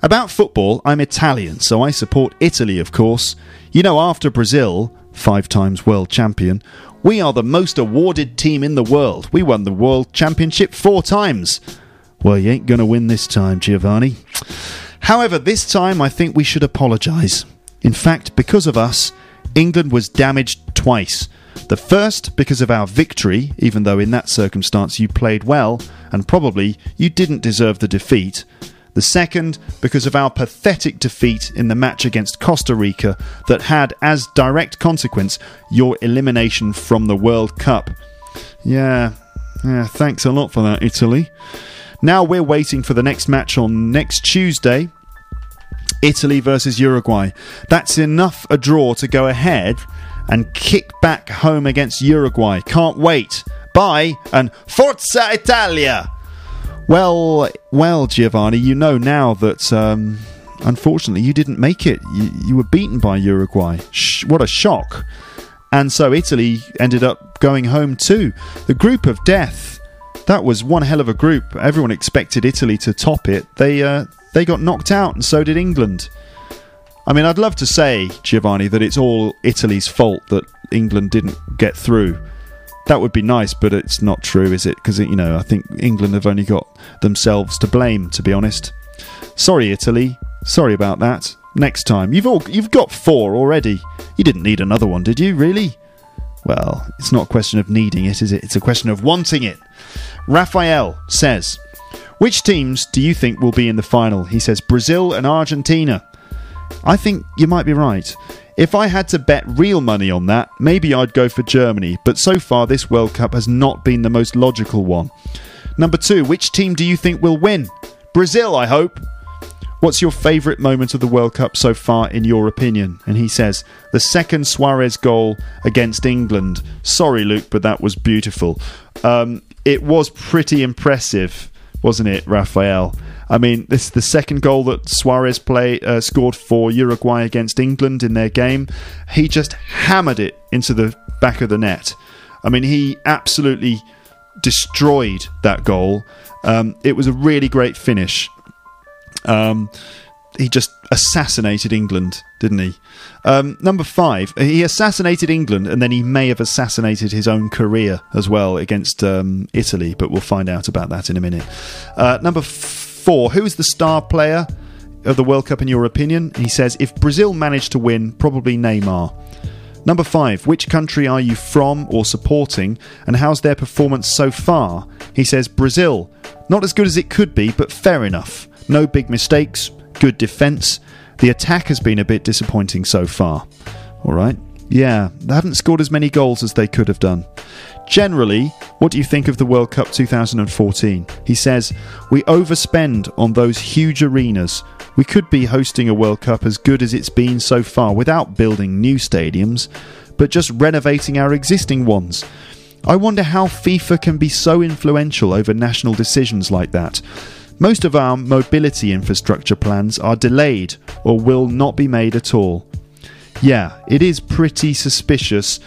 S1: About football, I'm Italian, so I support Italy, of course. You know, after Brazil, five times world champion, we are the most awarded team in the world. We won the world championship four times. Well, you ain't going to win this time, Giovanni. However, this time I think we should apologise. In fact, because of us, England was damaged twice. The first because of our victory, even though in that circumstance you played well, and probably you didn't deserve the defeat. The second, because of our pathetic defeat in the match against Costa Rica that had as direct consequence your elimination from the World Cup. Yeah, yeah, thanks a lot for that, Italy. Now we're waiting for the next match on next Tuesday. Italy versus Uruguay. That's enough a draw to go ahead and kick back home against Uruguay. Can't wait. Bye and Forza Italia! Well, well, Giovanni, you know now that um, unfortunately you didn't make it. You, you were beaten by Uruguay. Sh- what a shock! And so Italy ended up going home too. The group of death. That was one hell of a group. Everyone expected Italy to top it. They uh, they got knocked out, and so did England. I mean, I'd love to say, Giovanni, that it's all Italy's fault that England didn't get through. That would be nice, but it's not true, is it? Because, you know, I think England have only got themselves to blame, to be honest. Sorry, Italy. Sorry about that. Next time. You've all you've got four already. You didn't need another one, did you, really? Well, it's not a question of needing it, is it? It's a question of wanting it. Raphael says, Which teams do you think will be in the final? He says Brazil and Argentina. I think you might be right. If I had to bet real money on that, maybe I'd go for Germany, but so far this World Cup has not been the most logical one. Number two, which team do you think will win? Brazil, I hope. What's your favourite moment of the World Cup so far, in your opinion? And he says, the second Suarez goal against England. Sorry, Luke, but that was beautiful. Um, it was pretty impressive, wasn't it, Raphael? I mean, this is the second goal that Suarez play uh, scored for Uruguay against England in their game. He just hammered it into the back of the net. I mean, he absolutely destroyed that goal. Um, it was a really great finish. Um, he just assassinated England, didn't he? Um, number five, he assassinated England, and then he may have assassinated his own career as well against um, Italy. But we'll find out about that in a minute. Uh, number four, who is the star player of the World Cup in your opinion? He says if Brazil managed to win, probably Neymar. Number five, which country are you from or supporting, and how's their performance so far? He says Brazil. Not as good as it could be, but fair enough. No big mistakes, good defence. The attack has been a bit disappointing so far. All right. Yeah, they haven't scored as many goals as they could have done. Generally, what do you think of the World Cup 2014? He says, We overspend on those huge arenas. We could be hosting a World Cup as good as it's been so far without building new stadiums, but just renovating our existing ones. I wonder how FIFA can be so influential over national decisions like that. Most of our mobility infrastructure plans are delayed or will not be made at all. Yeah, it is pretty suspicious.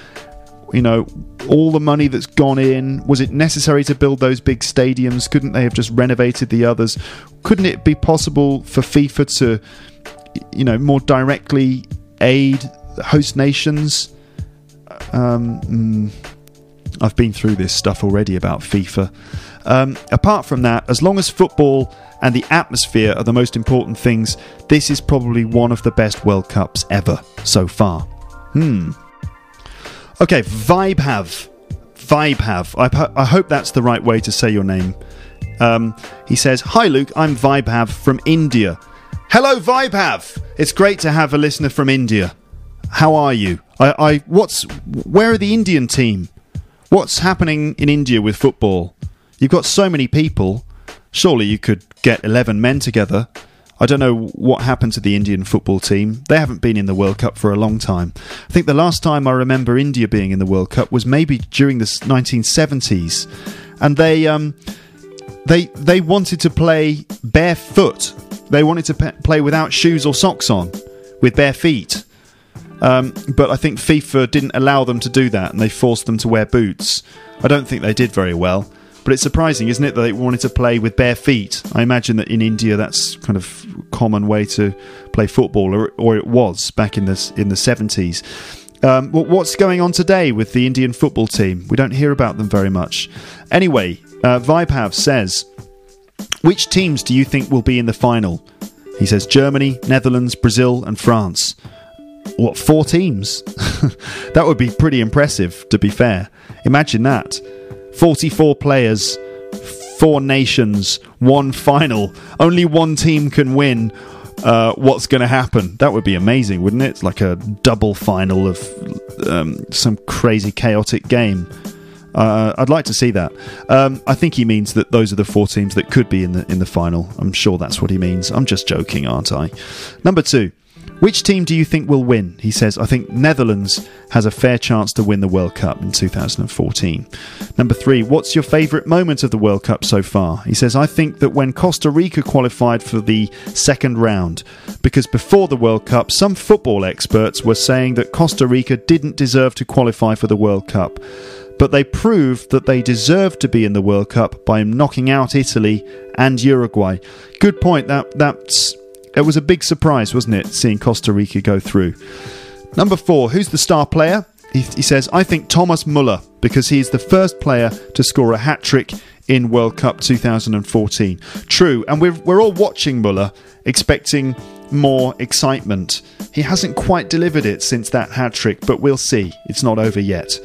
S1: You know, all the money that's gone in, was it necessary to build those big stadiums? Couldn't they have just renovated the others? Couldn't it be possible for FIFA to, you know, more directly aid host nations? Um, mm, I've been through this stuff already about FIFA. Um, apart from that, as long as football and the atmosphere are the most important things, this is probably one of the best World Cups ever so far. Hmm. Okay, Vibe Have. Vibe Have. I, I hope that's the right way to say your name. Um, he says, Hi Luke, I'm Vibe Vibhav from India. Hello, Vibe Vibhav! It's great to have a listener from India. How are you? I, I what's where are the Indian team? What's happening in India with football? You've got so many people. Surely you could get 11 men together. I don't know what happened to the Indian football team. They haven't been in the World Cup for a long time. I think the last time I remember India being in the World Cup was maybe during the 1970s, and they um, they they wanted to play barefoot. They wanted to pe- play without shoes or socks on, with bare feet. Um, but I think FIFA didn't allow them to do that, and they forced them to wear boots. I don't think they did very well. But it's surprising, isn't it, that they wanted to play with bare feet? I imagine that in India that's kind of common way to play football, or, or it was back in the in the seventies. Um, what's going on today with the Indian football team? We don't hear about them very much. Anyway, uh, Vibhav says, which teams do you think will be in the final? He says Germany, Netherlands, Brazil, and France. What, four teams? *laughs* that would be pretty impressive, to be fair. Imagine that. 44 players, four nations, one final. Only one team can win. Uh, what's going to happen? That would be amazing, wouldn't it? Like a double final of um, some crazy chaotic game. Uh, I'd like to see that. Um, I think he means that those are the four teams that could be in the in the final. I'm sure that's what he means. I'm just joking, aren't I? Number two. Which team do you think will win? He says, I think Netherlands has a fair chance to win the World Cup in 2014. Number three, what's your favourite moment of the World Cup so far? He says, I think that when Costa Rica qualified for the second round, because before the World Cup, some football experts were saying that Costa Rica didn't deserve to qualify for the World Cup. But they proved that they deserved to be in the World Cup by knocking out Italy and Uruguay. Good point. That that's it was a big surprise, wasn't it, seeing Costa Rica go through? Number four, who's the star player? He, he says, I think Thomas Muller, because he's the first player to score a hat trick in World Cup 2014. True, and we're, we're all watching Muller, expecting more excitement. He hasn't quite delivered it since that hat trick, but we'll see. It's not over yet.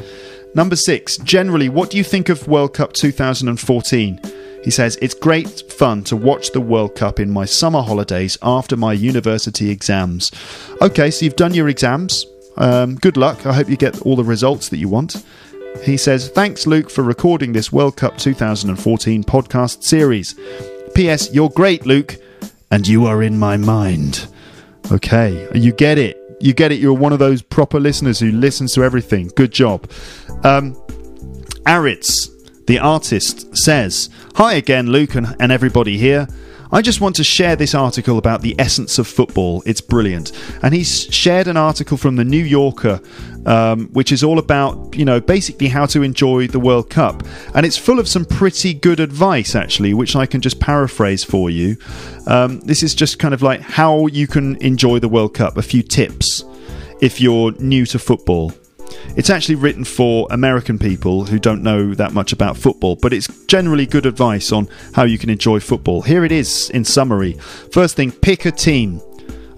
S1: Number six, generally, what do you think of World Cup 2014? He says, It's great fun to watch the World Cup in my summer holidays after my university exams. Okay, so you've done your exams. Um, good luck. I hope you get all the results that you want. He says, Thanks, Luke, for recording this World Cup 2014 podcast series. P.S. You're great, Luke, and you are in my mind. Okay, you get it. You get it. You're one of those proper listeners who listens to everything. Good job. Um, Aritz the artist says, Hi again, Luke and, and everybody here. I just want to share this article about the essence of football. It's brilliant. And he's shared an article from the New Yorker, um, which is all about, you know, basically how to enjoy the World Cup. And it's full of some pretty good advice, actually, which I can just paraphrase for you. Um, this is just kind of like how you can enjoy the World Cup, a few tips if you're new to football. It's actually written for American people who don't know that much about football, but it's generally good advice on how you can enjoy football. Here it is in summary. First thing, pick a team.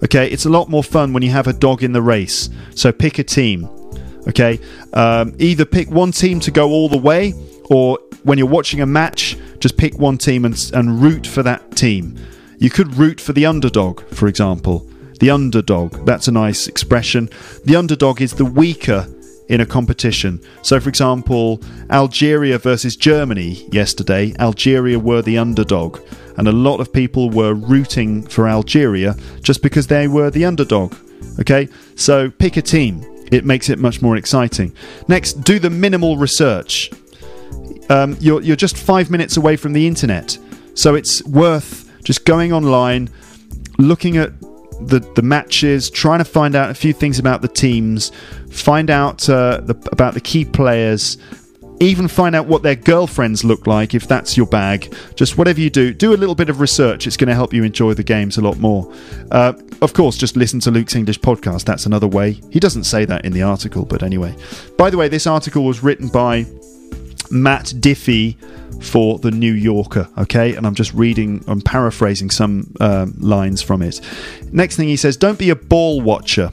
S1: Okay, it's a lot more fun when you have a dog in the race. So pick a team. Okay, um, either pick one team to go all the way, or when you're watching a match, just pick one team and, and root for that team. You could root for the underdog, for example. The underdog, that's a nice expression. The underdog is the weaker in a competition. So, for example, Algeria versus Germany yesterday, Algeria were the underdog, and a lot of people were rooting for Algeria just because they were the underdog. Okay, so pick a team, it makes it much more exciting. Next, do the minimal research. Um, you're, you're just five minutes away from the internet, so it's worth just going online, looking at the the matches, trying to find out a few things about the teams, find out uh, the, about the key players, even find out what their girlfriends look like if that's your bag. Just whatever you do, do a little bit of research. It's going to help you enjoy the games a lot more. Uh, of course, just listen to Luke's English podcast. That's another way. He doesn't say that in the article, but anyway. By the way, this article was written by Matt Diffee for the New Yorker. Okay, and I'm just reading, I'm paraphrasing some um, lines from it. Next thing he says, don't be a ball watcher.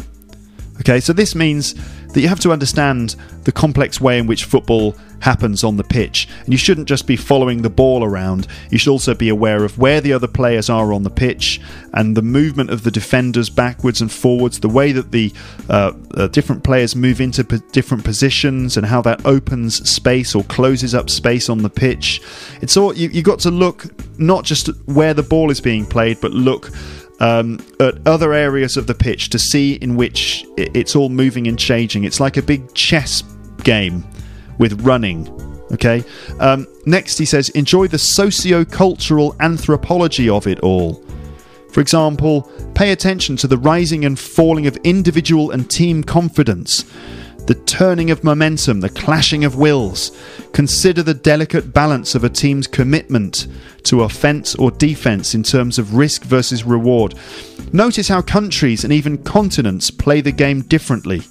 S1: Okay, so this means that you have to understand the complex way in which football happens on the pitch. And you shouldn't just be following the ball around, you should also be aware of where the other players are on the pitch and the movement of the defenders backwards and forwards, the way that the uh, uh, different players move into p- different positions and how that opens space or closes up space on the pitch. It's all you, you got to look not just where the ball is being played, but look um, at other areas of the pitch to see in which it's all moving and changing. It's like a big chess game with running. Okay. Um, next, he says, enjoy the socio cultural anthropology of it all. For example, pay attention to the rising and falling of individual and team confidence, the turning of momentum, the clashing of wills. Consider the delicate balance of a team's commitment to offence or defence in terms of risk versus reward. Notice how countries and even continents play the game differently.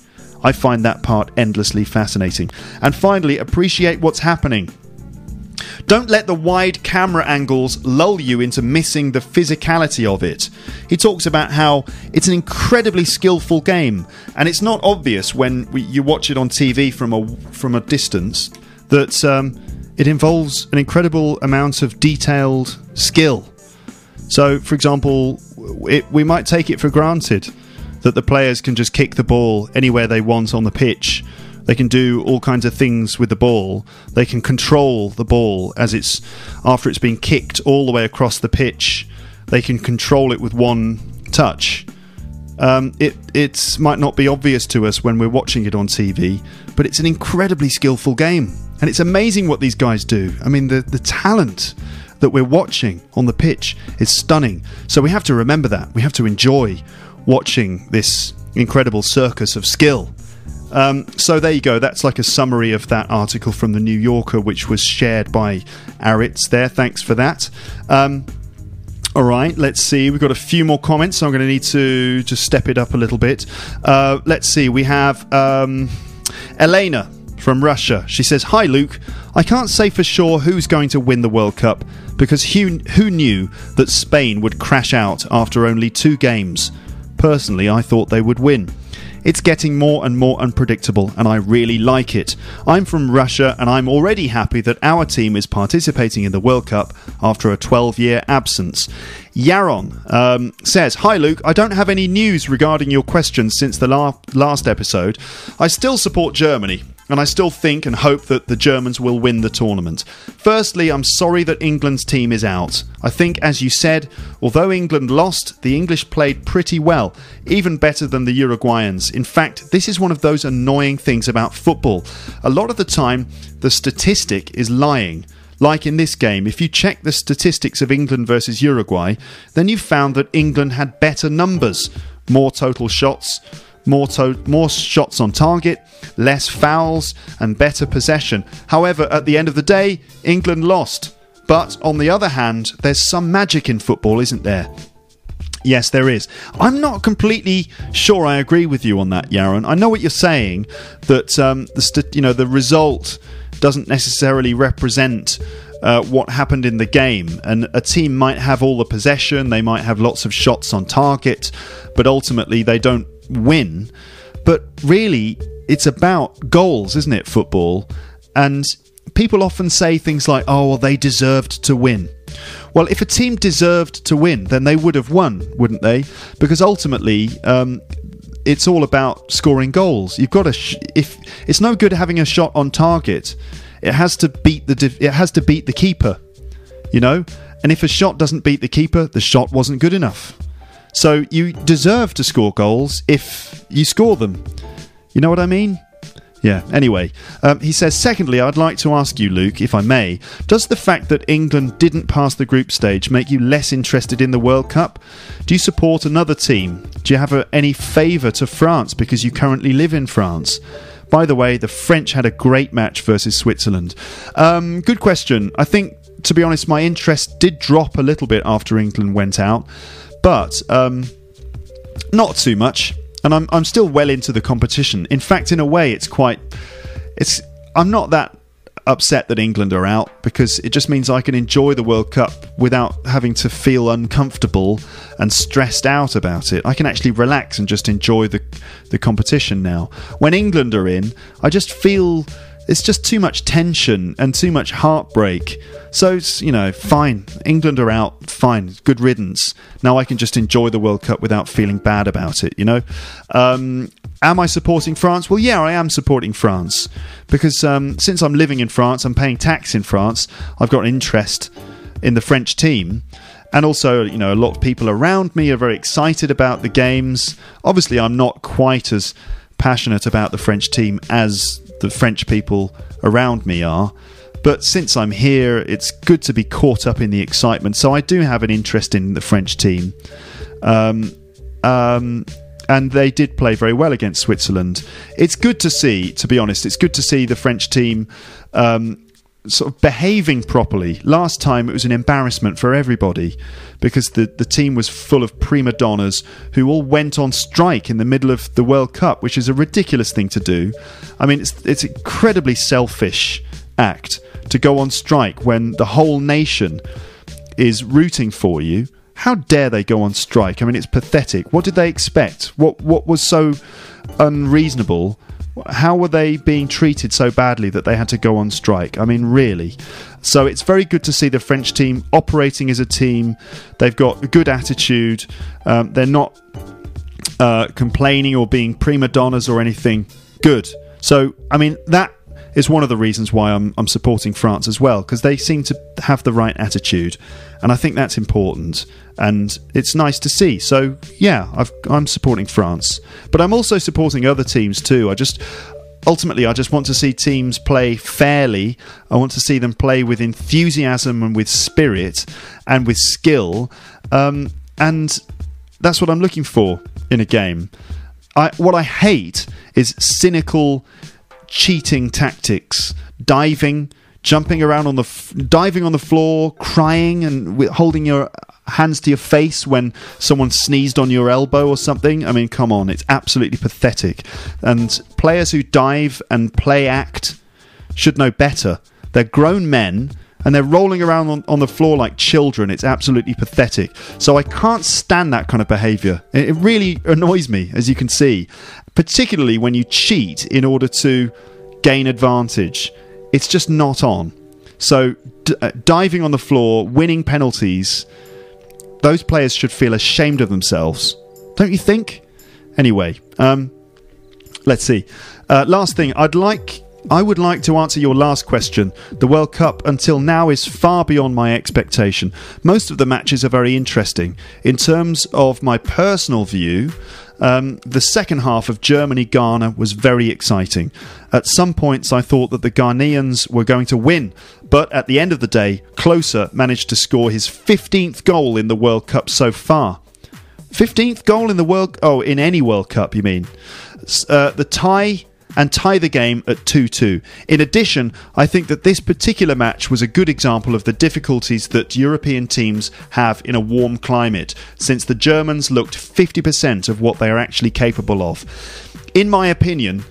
S1: I find that part endlessly fascinating. And finally, appreciate what's happening. Don't let the wide camera angles lull you into missing the physicality of it. He talks about how it's an incredibly skillful game, and it's not obvious when you watch it on TV from a from a distance that um, it involves an incredible amount of detailed skill. So, for example, it, we might take it for granted that the players can just kick the ball anywhere they want on the pitch. They can do all kinds of things with the ball. They can control the ball as it's after it's been kicked all the way across the pitch. They can control it with one touch. Um, it it might not be obvious to us when we're watching it on TV, but it's an incredibly skillful game, and it's amazing what these guys do. I mean, the the talent that we're watching on the pitch is stunning. So we have to remember that. We have to enjoy watching this incredible circus of skill. Um, so there you go. That's like a summary of that article from the New Yorker, which was shared by Aritz. There, thanks for that. Um, all right, let's see. We've got a few more comments, so I'm going to need to just step it up a little bit. Uh, let's see. We have um, Elena from Russia. She says, Hi, Luke. I can't say for sure who's going to win the World Cup because who, who knew that Spain would crash out after only two games? Personally, I thought they would win. It's getting more and more unpredictable, and I really like it. I'm from Russia, and I'm already happy that our team is participating in the World Cup after a 12 year absence. Yaron um, says, Hi Luke, I don't have any news regarding your questions since the la- last episode. I still support Germany and I still think and hope that the Germans will win the tournament. Firstly, I'm sorry that England's team is out. I think, as you said, although England lost, the English played pretty well, even better than the Uruguayans. In fact, this is one of those annoying things about football. A lot of the time, the statistic is lying. Like in this game, if you check the statistics of England versus Uruguay, then you found that England had better numbers, more total shots, more, to- more shots on target, less fouls, and better possession. However, at the end of the day, England lost. But on the other hand, there's some magic in football, isn't there? Yes, there is. I'm not completely sure I agree with you on that, Yaron. I know what you're saying that um, the st- you know the result doesn't necessarily represent uh, what happened in the game. And a team might have all the possession, they might have lots of shots on target, but ultimately they don't win. But really, it's about goals, isn't it, football? And people often say things like, oh, well, they deserved to win. Well, if a team deserved to win, then they would have won, wouldn't they? Because ultimately, um, it's all about scoring goals. You've got to sh- if it's no good having a shot on target. It has to beat the de- it has to beat the keeper, you know. And if a shot doesn't beat the keeper, the shot wasn't good enough. So you deserve to score goals if you score them. You know what I mean? Yeah, anyway, um, he says, secondly, I'd like to ask you, Luke, if I may, does the fact that England didn't pass the group stage make you less interested in the World Cup? Do you support another team? Do you have a, any favour to France because you currently live in France? By the way, the French had a great match versus Switzerland. Um, good question. I think, to be honest, my interest did drop a little bit after England went out but um, not too much. And I'm I'm still well into the competition. In fact, in a way, it's quite. It's I'm not that upset that England are out because it just means I can enjoy the World Cup without having to feel uncomfortable and stressed out about it. I can actually relax and just enjoy the the competition now. When England are in, I just feel it's just too much tension and too much heartbreak. So, you know, fine. England are out, fine. Good riddance. Now I can just enjoy the World Cup without feeling bad about it, you know? Um, am I supporting France? Well, yeah, I am supporting France. Because um, since I'm living in France, I'm paying tax in France, I've got an interest in the French team. And also, you know, a lot of people around me are very excited about the games. Obviously, I'm not quite as passionate about the French team as the French people around me are. But since I'm here, it's good to be caught up in the excitement. So I do have an interest in the French team. Um, um, and they did play very well against Switzerland. It's good to see, to be honest, it's good to see the French team um, sort of behaving properly. Last time it was an embarrassment for everybody because the, the team was full of prima donnas who all went on strike in the middle of the World Cup, which is a ridiculous thing to do. I mean, it's it's incredibly selfish act to go on strike when the whole nation is rooting for you. How dare they go on strike? I mean, it's pathetic. What did they expect? What what was so unreasonable? How were they being treated so badly that they had to go on strike? I mean, really. So it's very good to see the French team operating as a team. They've got a good attitude. Um, they're not uh, complaining or being prima donnas or anything. Good. So, I mean, that is one of the reasons why I'm, I'm supporting France as well, because they seem to have the right attitude. And I think that's important. And it's nice to see. So, yeah, I've, I'm supporting France. But I'm also supporting other teams too. I just. Ultimately, I just want to see teams play fairly. I want to see them play with enthusiasm and with spirit and with skill. Um, and that's what I'm looking for in a game. I, what I hate is cynical cheating tactics, diving, jumping around on the f- diving on the floor, crying and holding your hands to your face when someone sneezed on your elbow or something. I mean, come on, it's absolutely pathetic. And players who dive and play act should know better. They're grown men and they're rolling around on, on the floor like children. It's absolutely pathetic. So I can't stand that kind of behavior. It, really annoys me, as you can see particularly when you cheat in order to gain advantage. It's just not on. So, d- uh, diving on the floor, winning penalties, those players should feel ashamed of themselves. Don't you think? Anyway, um, let's see. Uh, last thing, I'd like. I would like to answer your last question. The World Cup until now is far beyond my expectation. Most of the matches are very interesting. In terms of my personal view, um, the second half of Germany Ghana was very exciting. At some points, I thought that the Ghanaians were going to win, but at the end of the day, Klose managed to score his 15th goal in the World Cup so far. 15th goal in the World Oh, in any World Cup, you mean? Uh, the tie and tie the game at 2 2. In addition, I think that this particular match was a good example of the difficulties that European teams have in a warm climate, since the Germans looked 50% of what they are actually capable of. In my opinion,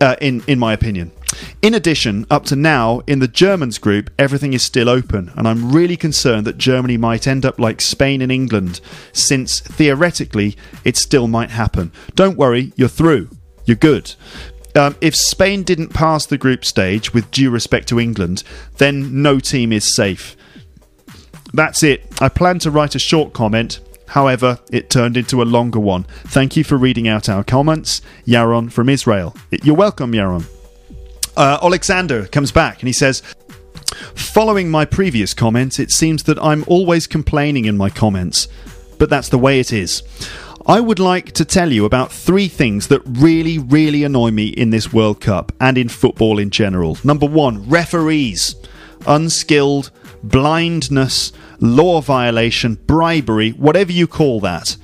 S1: uh, in, in my opinion. In addition, up to now, in the Germans group, everything is still open, and I'm really concerned that Germany might end up like Spain and England, since theoretically it still might happen. Don't worry, you're through. You're good. Um, if Spain didn't pass the group stage, with due respect to England, then no team is safe. That's it. I planned to write a short comment. However, it turned into a longer one. Thank you for reading out our comments. Yaron from Israel. You're welcome, Yaron. Uh, Alexander comes back and he says, Following my previous comment, it seems that I'm always complaining in my comments, but that's the way it is. I would like to tell you about three things that really, really annoy me in this World Cup and in football in general. Number one, referees. Unskilled, blindness, law violation, bribery, whatever you call that.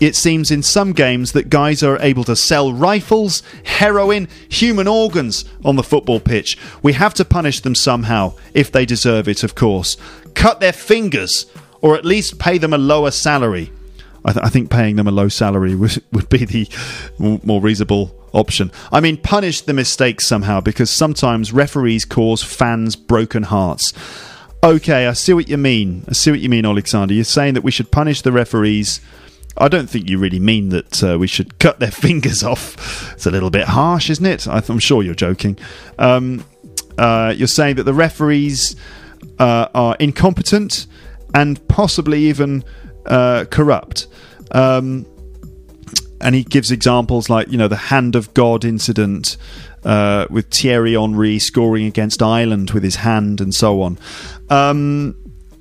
S1: It seems in some games that guys are able to sell rifles, heroin, human organs on the football pitch. We have to punish them somehow, if they deserve it, of course. Cut their fingers, or at least pay them a lower salary. I, th- I, think paying them a low salary would, would be the more reasonable option. I mean, punish the mistakes somehow because sometimes referees cause fans broken hearts. Okay, I see what you mean. I see what you mean, Alexander. You're saying that we should punish the referees. I don't think you really mean that uh, we should *laughs* cut their fingers off. It's a little bit harsh, isn't it? I'm sure you're joking. Um, uh, you're saying that the referees uh, are incompetent and possibly even uh, corrupt. Um, and he gives examples like you know the hand of God incident uh, with Thierry Henry scoring against Ireland with his hand and so on. Um,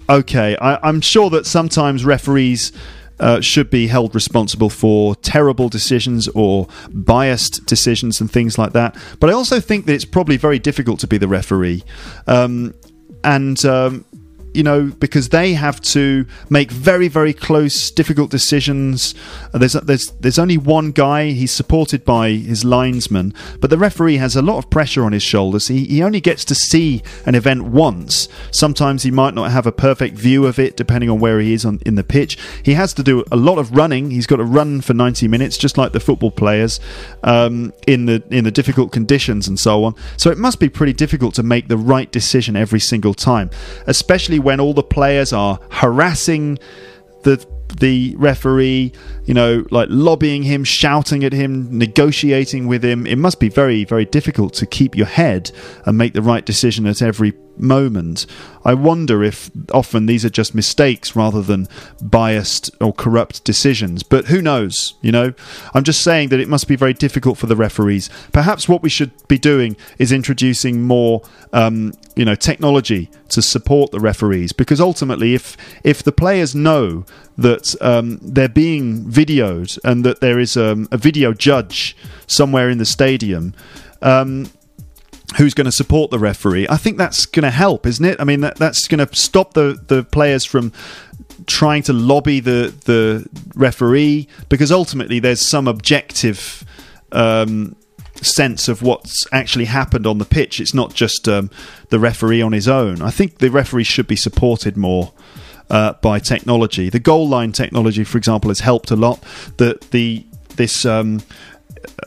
S1: okay, I, am sure that sometimes referees. Uh, should be held responsible for terrible decisions or biased decisions and things like that. But I also think that it's probably very difficult to be the referee. Um, and um, you know, because they have to make very, very close, difficult decisions. Uh, there's there's there's only one guy. He's supported by his linesman, but the referee has a lot of pressure on his shoulders. He he only gets to see an event once. Sometimes he might not have a perfect view of it, depending on where he is on in the pitch. He has to do a lot of running. He's got to run for 90 minutes, just like the football players, um, in the in the difficult conditions and so on. So it must be pretty difficult to make the right decision every single time, especially when all the players are harassing the the referee, you know, like lobbying him, shouting at him, negotiating with him. It must be very, very difficult to keep your head and make the right decision at every moment. I wonder if often these are just mistakes rather than biased or corrupt decisions. But who knows? You know, I'm just saying that it must be very difficult for the referees. Perhaps what we should be doing is introducing more, um, you know, technology to support the referees because ultimately, if if the players know that um, they're being videoed and that there is um, a video judge somewhere in the stadium. Um, who's going to support the referee. I think that's going to help, isn't it? I mean, that, that's going to stop the, the players from trying to lobby the the referee because ultimately there's some objective um, sense of what's actually happened on the pitch. It's not just um, the referee on his own. I think the referee should be supported more. Uh, by technology, the goal line technology, for example, has helped a lot. The the this um,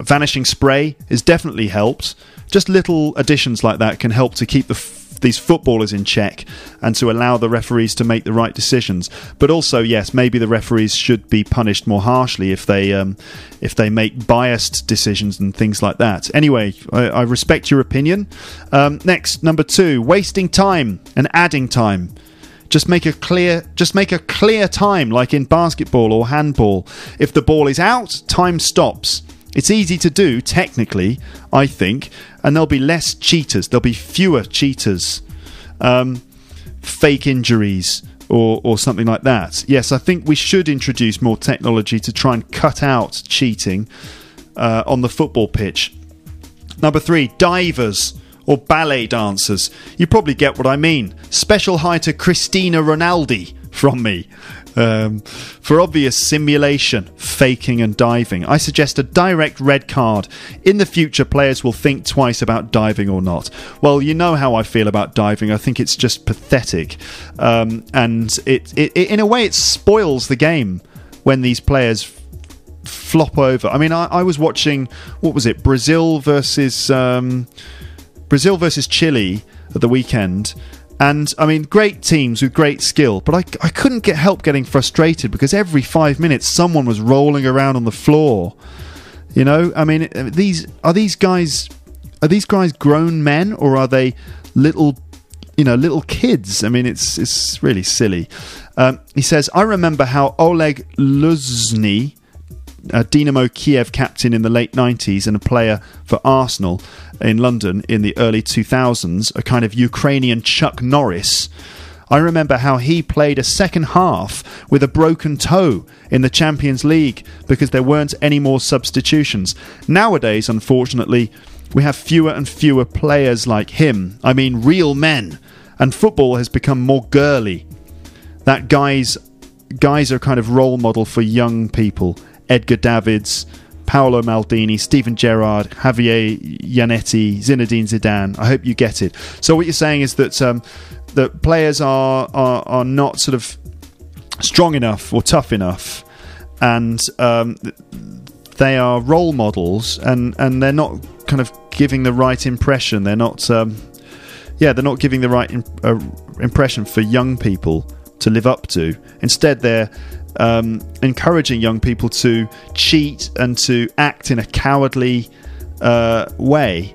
S1: vanishing spray has definitely helped just little additions like that can help to keep the these footballers in check and to allow the referees to make the right decisions. But also, yes, maybe the referees should be punished more harshly if they um, if they make biased decisions and things like that. Anyway, I, I respect your opinion. Um, next, number two, wasting time and adding time just make a clear just make a clear time like in basketball or handball if the ball is out time stops it's easy to do, technically, I think, and there'll be less cheaters. There'll be fewer cheaters, um, fake injuries, or, or something like that. Yes, I think we should introduce more technology to try and cut out cheating uh, on the football pitch. Number three, divers or ballet dancers. You probably get what I mean. Special hi to Christina Ronaldi from me. Um, for obvious simulation, faking, and diving, I suggest a direct red card. In the future, players will think twice about diving or not. Well, you know how I feel about diving. I think it's just pathetic. Um, and it, it, it, in a way, it spoils the game when these players flop over. I mean, I, I was watching, what was it, Brazil versus. Um, Brazil versus Chile at the weekend and I mean, great teams with great skill, but I, I couldn't get help getting frustrated because every five minutes someone was rolling around on the floor. You know, I mean, these are these guys are these guys grown men or are they little, you know, little kids? I mean, it's it's really silly. Um, he says, I remember how Oleg Luzhny Uh, a Dynamo Kiev captain in the late 90s and a player for Arsenal in London in the early 2000s, a kind of Ukrainian Chuck Norris. I remember how he played a second half with a broken toe in the Champions League because there weren't any more substitutions. Nowadays, unfortunately, we have fewer and fewer players like him. I mean, real men. And football has become more girly. That guys guys are kind of role model for young people Edgar Davids, Paolo Maldini, Steven Gerrard, Javier Zanetti, Zinedine Zidane. I hope you get it. So what you're saying is that um, that players are, are are not sort of strong enough or tough enough and um, they are role models, and and they're not kind of giving the right impression. They're not, um, yeah, they're not giving the right in, uh, impression for young people to live up to. Instead, they're um, encouraging young people to cheat and to act in a cowardly uh, way.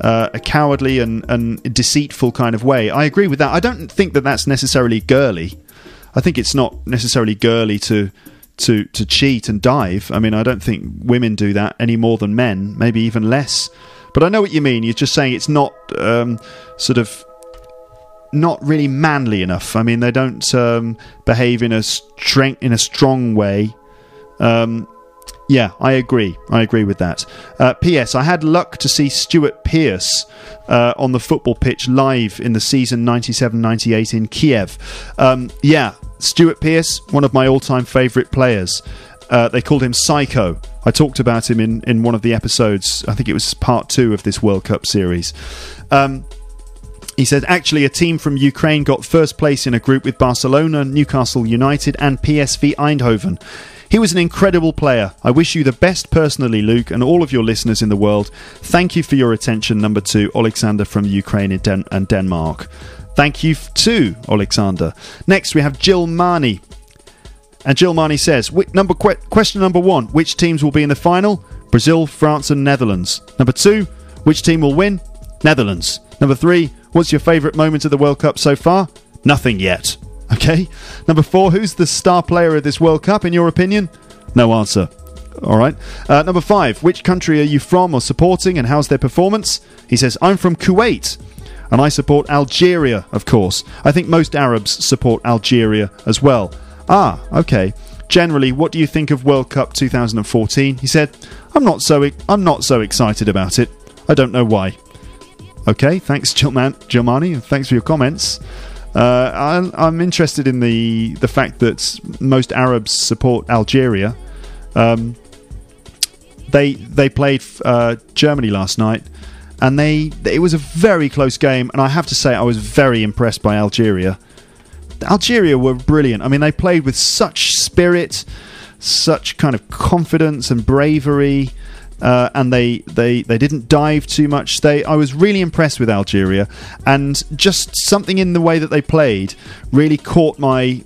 S1: Uh, a cowardly and, and deceitful kind of way. I agree with that. I don't think that that's necessarily girly. I think it's not necessarily girly to to to cheat and dive. I mean, I don't think women do that any more than men, maybe even less. But I know what you mean. You're just saying it's not um, sort of not really manly enough. I mean, they don't um, behave in a strength in a strong way. Um, yeah, I agree. I agree with that. Uh, P.S. I had luck to see Stuart Pearce uh, on the football pitch live in the season 97-98 in Kiev. Um, yeah, Stuart Pearce, one of my all-time favourite players. Uh, they called him Psycho. I talked about him in, in one of the episodes. I think it was part two of this World Cup series. Um, he said, actually, a team from Ukraine got first place in a group with Barcelona, Newcastle United, and PSV Eindhoven. He was an incredible player. I wish you the best personally, Luke, and all of your listeners in the world. Thank you for your attention, number two, Alexander from Ukraine and, Denmark. Thank you too, Alexander. Next, we have Jill Marnie. And Jill Marnie says, number que- question number one, which teams will be in the final? Brazil, France, and Netherlands. Number two, which team will win? Netherlands. Number three, What's your favourite moment of the World Cup so far? Nothing yet. Okay. Number four, who's the star player of this World Cup in your opinion? No answer. All right. Uh, number five, which country are you from or supporting and how's their performance? He says, I'm from Kuwait and I support Algeria, of course. I think most Arabs support Algeria as well. Ah, okay. Generally, what do you think of World Cup 2014? He said, I'm not so I'm not so excited about it. I don't know why. Okay, thanks, Gilman- Gilmani. Thanks for your comments. Uh, I'm, I'm, interested in the the fact that most Arabs support Algeria. Um, they they played uh, Germany last night, and they it was a very close game. And I have to say, I was very impressed by Algeria. Algeria were brilliant. I mean, they played with such spirit, such kind of confidence and bravery uh, and they, they they didn't dive too much. They I was really impressed with Algeria, and just something in the way that they played really caught my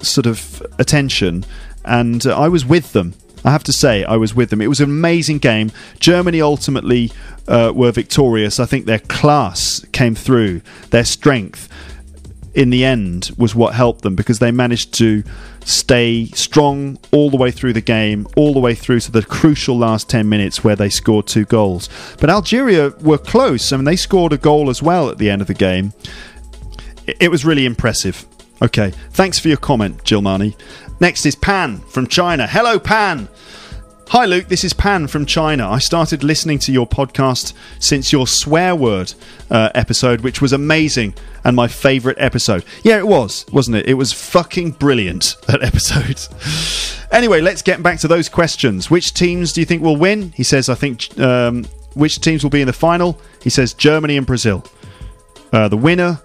S1: sort of attention, and uh, I was with them. I have to say, I was with them. It was an amazing game. Germany ultimately uh, were victorious. I think their class came through, their strength in the end was what helped them because they managed to stay strong all the way through the game, all the way through to the crucial last 10 minutes where they scored two goals. But Algeria were close. I mean, they scored a goal as well at the end of the game. It was really impressive. Okay, thanks for your comment, Gilmani. Next is Pan from China. Hello, Pan. Hi, Luke. This is Pan from China. I started listening to your podcast since your swear word uh, episode, which was amazing and my favourite episode. Yeah, it was, wasn't it? It was fucking brilliant, *laughs* that episode. anyway, let's get back to those questions. Which teams do you think will win? He says, I think. Um, which teams will be in the final? He says, Germany and Brazil. Uh, the winner?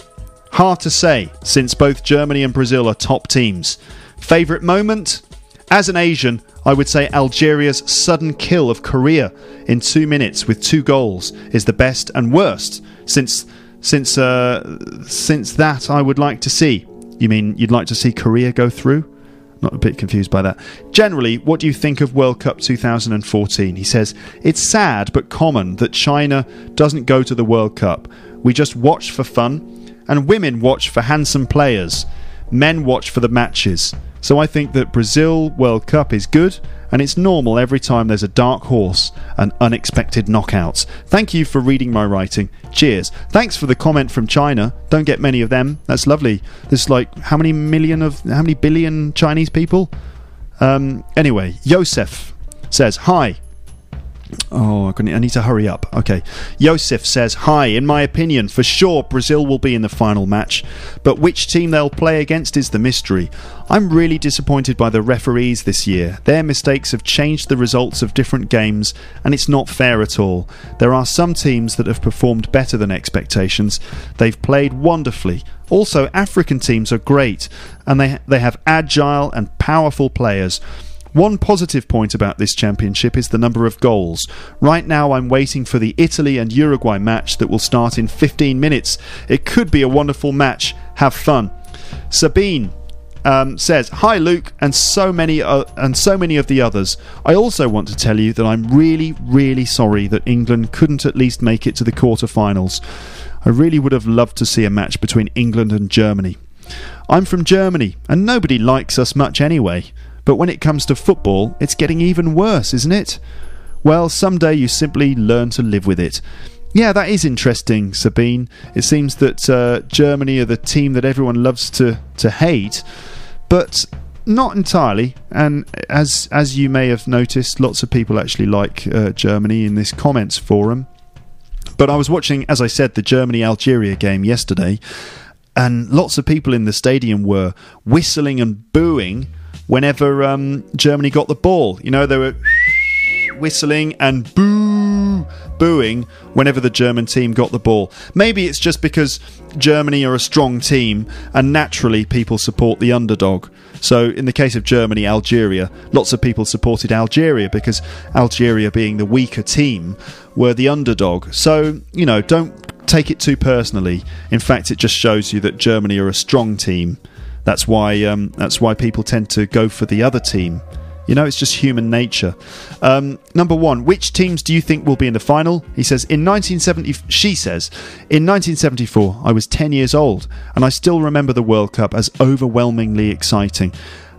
S1: Hard to say, since both Germany and Brazil are top teams. Favourite moment? As an Asian, I would say Algeria's sudden kill of Korea in two minutes with two goals is the best and worst since since uh, since that I would like to see. You mean you'd like to see Korea go through? Not a bit confused by that. Generally, what do you think of World Cup 2014? He says, It's sad but common that China doesn't go to the World Cup. We just watch for fun, and women watch for handsome players. Men watch for the matches. So I think that Brazil World Cup is good and it's normal every time there's a dark horse and unexpected knockouts. Thank you for reading my writing. Cheers. Thanks for the comment from China. Don't get many of them. That's lovely. There's like how many million of how many billion Chinese people? Um, anyway, Yosef says, Hi, Oh, I need to hurry up. Okay. Yosef says, Hi, in my opinion, for sure Brazil will be in the final match, but which team they'll play against is the mystery. I'm really disappointed by the referees this year. Their mistakes have changed the results of different games, and it's not fair at all. There are some teams that have performed better than expectations. They've played wonderfully. Also, African teams are great, and they, they have agile and powerful players. One positive point about this championship is the number of goals. Right now, I'm waiting for the Italy and Uruguay match that will start in 15 minutes. It could be a wonderful match. Have fun. Sabine um, says, "Hi Luke, and so many uh, and so many of the others. I also want to tell you that I'm really, really sorry that England couldn't at least make it to the quarter-finals. I really would have loved to see a match between England and Germany. I'm from Germany, and nobody likes us much anyway. But when it comes to football, it's getting even worse, isn't it? Well, someday you simply learn to live with it." Yeah, that is interesting, Sabine. It seems that uh, Germany are the team that everyone loves to, to hate, but not entirely. And as as you may have noticed, lots of people actually like uh, Germany in this comments forum. But I was watching, as I said, the Germany Algeria game yesterday, and lots of people in the stadium were whistling and booing whenever um, Germany got the ball. You know, they were whistling and boo booing whenever the German team got the ball. Maybe it's just because Germany are a strong team and naturally people support the underdog. So, in the case of Germany, Algeria, lots of people supported Algeria because Algeria, being the weaker team, were the underdog. So, you know, don't take it too personally. In fact, it just shows you that Germany are a strong team. That's why um, that's why people tend to go for the other team. You know, it's just human nature. Um, number one, which teams do you think will be in the final? He says, in 1970, she says, in 1974, I was 10 years old, and I still remember the World Cup as overwhelmingly exciting.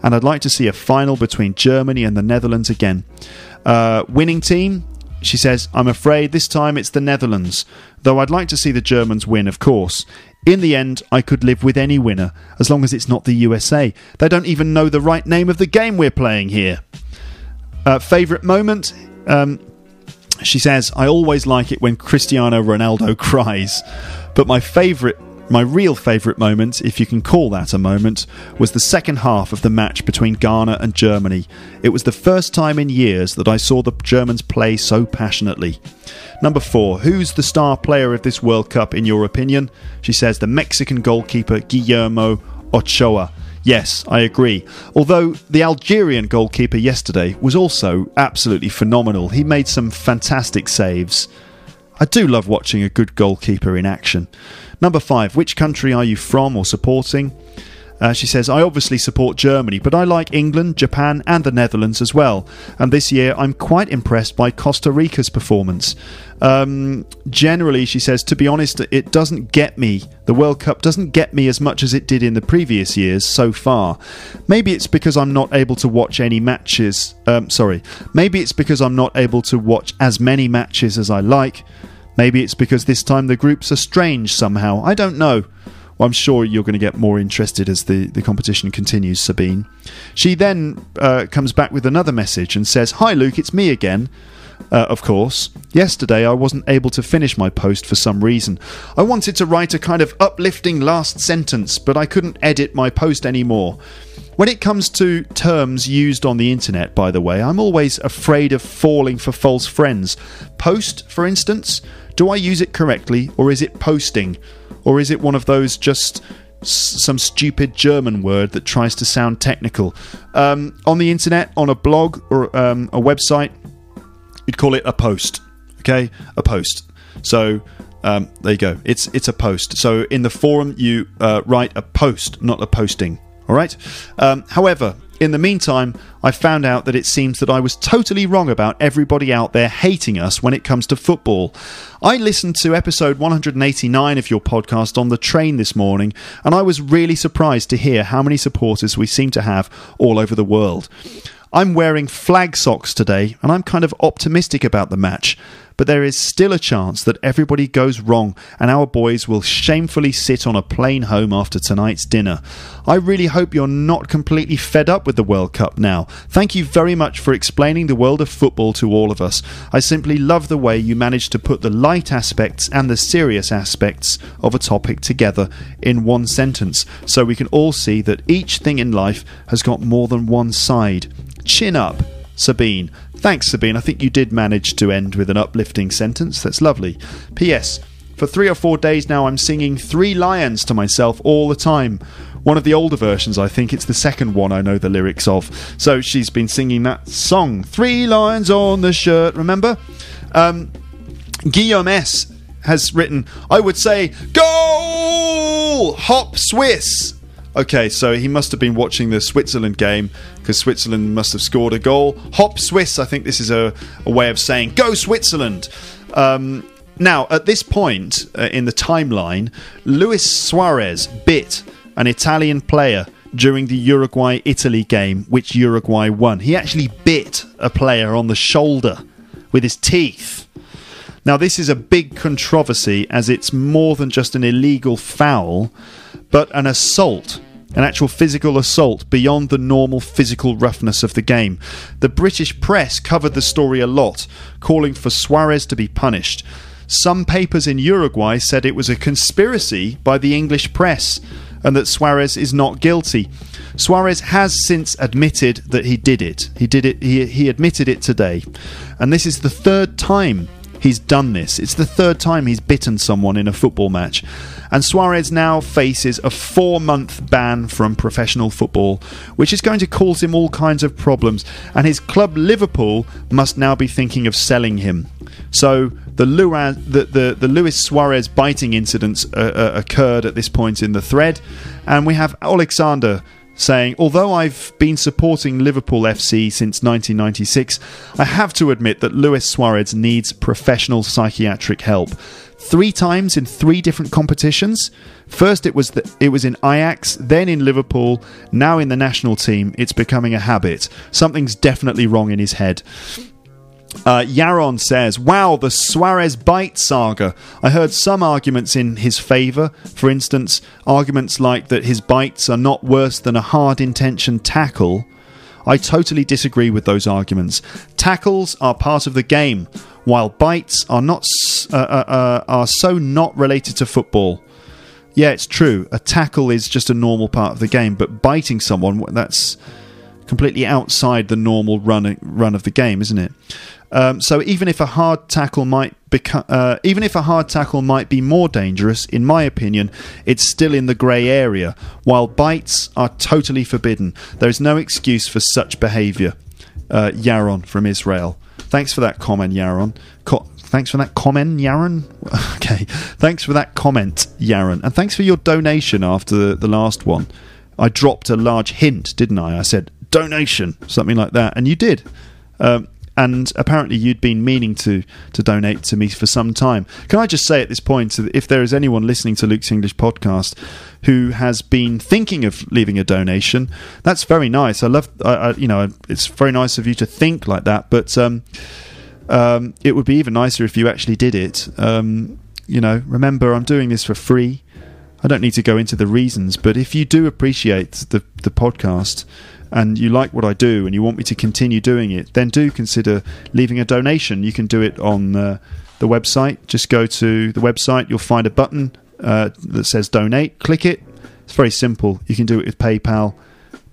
S1: And I'd like to see a final between Germany and the Netherlands again. Uh, winning team, she says, I'm afraid this time it's the Netherlands, though I'd like to see the Germans win, of course. In the end, I could live with any winner, as long as it's not the USA. They don't even know the right name of the game we're playing here. Uh, favourite moment? Um, she says, I always like it when Cristiano Ronaldo *laughs* cries, but my favourite my real favourite moment, if you can call that a moment, was the second half of the match between Ghana and Germany. It was the first time in years that I saw the Germans play so passionately. Number four, who's the star player of this World Cup in your opinion? She says the Mexican goalkeeper Guillermo Ochoa. Yes, I agree. Although the Algerian goalkeeper yesterday was also absolutely phenomenal. He made some fantastic saves. I do love watching a good goalkeeper in action. Number five, which country are you from or supporting? Uh, she says, I obviously support Germany, but I like England, Japan, and the Netherlands as well. And this year, I'm quite impressed by Costa Rica's performance. Um, generally, she says, to be honest, it doesn't get me. The World Cup doesn't get me as much as it did in the previous years so far. Maybe it's because I'm not able to watch any matches. Um, sorry. Maybe it's because I'm not able to watch as many matches as I like. Maybe it's because this time the groups are strange somehow. I don't know. Well, I'm sure you're going to get more interested as the, the competition continues, Sabine. She then uh, comes back with another message and says, Hi, Luke, it's me again. Uh, of course. Yesterday, I wasn't able to finish my post for some reason. I wanted to write a kind of uplifting last sentence, but I couldn't edit my post anymore. When it comes to terms used on the internet, by the way, I'm always afraid of falling for false friends. Post, for instance, do I use it correctly, or is it posting? Or is it one of those just some stupid German word that tries to sound technical? Um, on the internet, on a blog or um, a website, you'd call it a post. Okay, a post. So um, there you go. It's it's a post. So in the forum, you uh, write a post, not a posting. All right. Um, however, in the meantime, I found out that it seems that I was totally wrong about everybody out there hating us when it comes to football. I listened to episode 189 of your podcast on the train this morning, and I was really surprised to hear how many supporters we seem to have all over the world. I'm wearing flag socks today, and I'm kind of optimistic about the match but there is still a chance that everybody goes wrong and our boys will shamefully sit on a plane home after tonight's dinner. I really hope you're not completely fed up with the World Cup now. Thank you very much for explaining the world of football to all of us. I simply love the way you managed to put the light aspects and the serious aspects of a topic together in one sentence so we can all see that each thing in life has got more than one side. Chin up. Sabine. Thanks, Sabine. I think you did manage to end with an uplifting sentence. That's lovely. P.S. For three or four days now, I'm singing Three Lions to myself all the time. one of the older versions, I think. It's the second one I know the lyrics of. So she's been singing that song. Three Lions on the shirt, remember? Um, Guillaume S. has written, I would say, goal! Hop Swiss! Okay, so he must have been watching the Switzerland game because Switzerland must have scored a goal. Hop Swiss, I think this is a, a way of saying, go Switzerland! Um, now, at this point uh, in the timeline, Luis Suarez bit an Italian player during the Uruguay Italy game, which Uruguay won. He actually bit a player on the shoulder with his teeth. Now, this is a big controversy as it's more than just an illegal foul, but an assault, an actual physical assault beyond the normal physical roughness of the game. The British press covered the story a lot, calling for Suarez to be punished. Some papers in Uruguay said it was a conspiracy by the English press and that Suarez is not guilty. Suarez has since admitted that he did it. He did it he, he admitted it today. And this is the third time he's done this. It's the third time he's bitten someone in a football match. And Suarez now faces a four month ban from professional football, which is going to cause him all kinds of problems. And his club Liverpool must now be thinking of selling him. So the, Luaz, the, the, the Luis Suarez biting incidents uh, uh, occurred at this point in the thread. And we have Alexander saying, Although I've been supporting Liverpool FC since 1996, I have to admit that Luis Suarez needs professional psychiatric help. Three times in three different competitions. First, it was the, it was in Ajax, then in Liverpool, now in the national team. It's becoming a habit. Something's definitely wrong in his head. Uh, Yaron says, Wow, the Suarez bite saga. I heard some arguments in his favour. For instance, arguments like that his bites are not worse than a hard intention tackle. I totally disagree with those arguments. Tackles are part of the game, while bites are not uh, uh, uh, are so not related to football. Yeah, it's true. A tackle is just a normal part of the game, but biting someone that's completely outside the normal run run of the game, isn't it? Um, so even if a hard tackle might become, uh, even if a hard tackle might be more dangerous, in my opinion, it's still in the grey area. While bites are totally forbidden, there is no excuse for such behaviour. Uh, Yaron from Israel. Thanks for that comment, Yaron. Co- thanks for that comment, Yaron. *laughs* okay, thanks for that comment, Yaron, and thanks for your donation after the, the last one. I dropped a large hint, didn't I? I said donation, something like that, and you did. Um, and apparently you'd been meaning to to donate to me for some time. Can I just say at this point, that if there is anyone listening to Luke's English podcast who has been thinking of leaving a donation, that's very nice. I love, I, I, you know, it's very nice of you to think like that. But um, um, it would be even nicer if you actually did it. Um, you know, remember, I'm doing this for free. I don't need to go into the reasons, but if you do appreciate the the podcast and you like what I do and you want me to continue doing it, then do consider leaving a donation. You can do it on uh, the website. Just go to the website, you'll find a button uh, that says donate. Click it. It's very simple. You can do it with PayPal.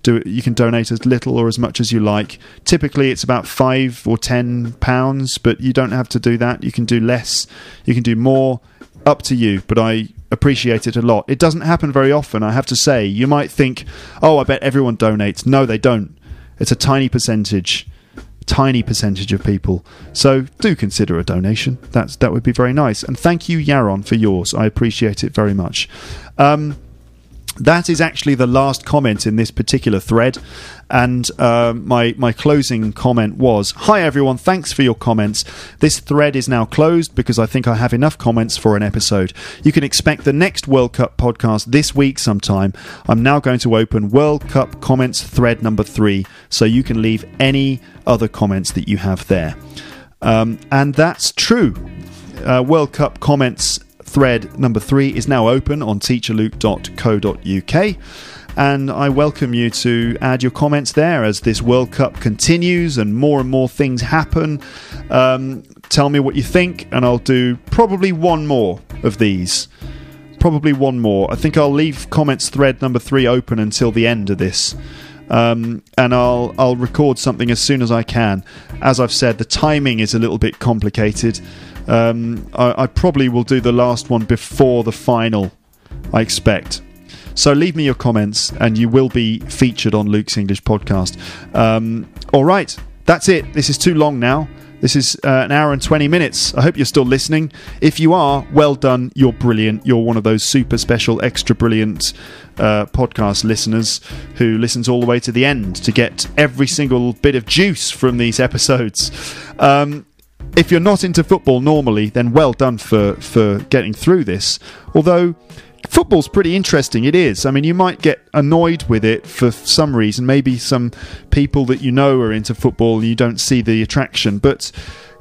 S1: Do it, you can donate as little or as much as you like. Typically, it's about five or ten pounds, but you don't have to do that. You can do less. You can do more. Up to you. But I appreciate it a lot. It doesn't happen very often, I have to say. You might think, oh, I bet everyone donates. No, they don't. It's a tiny percentage, tiny percentage of people. So do consider a donation. That's that would be very nice. And thank you, Yaron, for yours. I appreciate it very much. Um, that is actually the last comment in this particular thread. And uh, my, my closing comment was Hi, everyone. Thanks for your comments. This thread is now closed because I think I have enough comments for an episode. You can expect the next World Cup podcast this week sometime. I'm now going to open World Cup comments thread number three so you can leave any other comments that you have there. Um, and that's true. Uh, World Cup comments thread number three is now open on teacherluke.co.uk. And I welcome you to add your comments there as this World Cup continues and more and more things happen. Um, tell me what you think, and I'll do probably one more of these. Probably one more. I think I'll leave comments thread number three open until the end of this. Um, and I'll I'll record something as soon as I can. As I've said, the timing is a little bit complicated. Um, I, I, probably will do the last one before the final, I expect. So leave me your comments, and you will be featured on Luke's English podcast. Um, all right, that's it. This is too long now. This is uh, an hour and 20 minutes. I hope you're still listening. If you are, well done. You're brilliant. You're one of those super special, extra brilliant uh, podcast listeners who listens all the way to the end to get every single bit of juice from these episodes. Um, if you're not into football normally, then well done for, for getting through this. Although football's pretty interesting. It is. I mean, you might get annoyed with it for some reason. Maybe some people that you know are into football and you don't see the attraction, but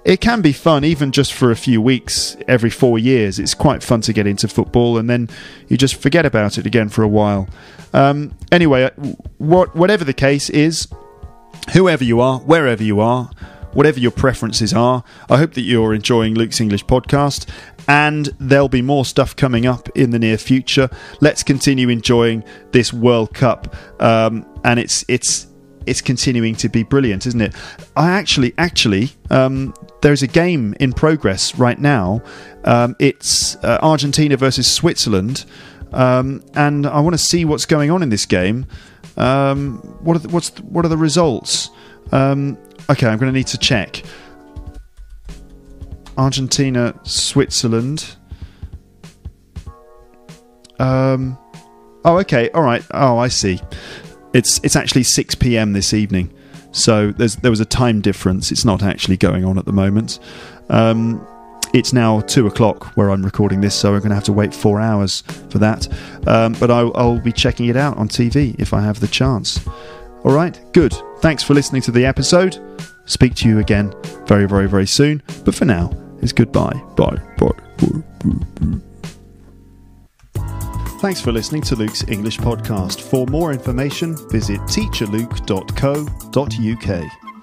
S1: it can be fun even just for a few weeks every four years. It's quite fun to get into football and then you just forget about it again for a while. Um, anyway, what, whatever the case is, whoever you are, wherever you are, whatever your preferences are. I hope that you're enjoying Luke's English podcast, and there'll be more stuff coming up in the near future. Let's continue enjoying this World Cup, um, and it's it's it's continuing to be brilliant, isn't it? I actually actually um, there's a game in progress right now. Um, it's uh, Argentina versus Switzerland, um, and I want to see what's going on in this game. Um, what are the, what's the, what are the results? Um, Okay, I'm going to need to check. Argentina, Switzerland. Um. Oh, okay. All right. Oh, I see. It's it's actually 6 p.m. this evening, so there was a time difference. It's not actually going on at the moment. Um, it's now two o'clock where I'm recording this, so I'm going to have to wait four hours for that. Um, but I'll, I'll be checking it out on TV if I have the chance. All right, good. Thanks for listening to the episode. Speak to you again very, very, very soon. But for now, it's goodbye. Bye. Bye. Thanks for listening to Luke's English podcast. For more information, visit teacherluke.co.uk.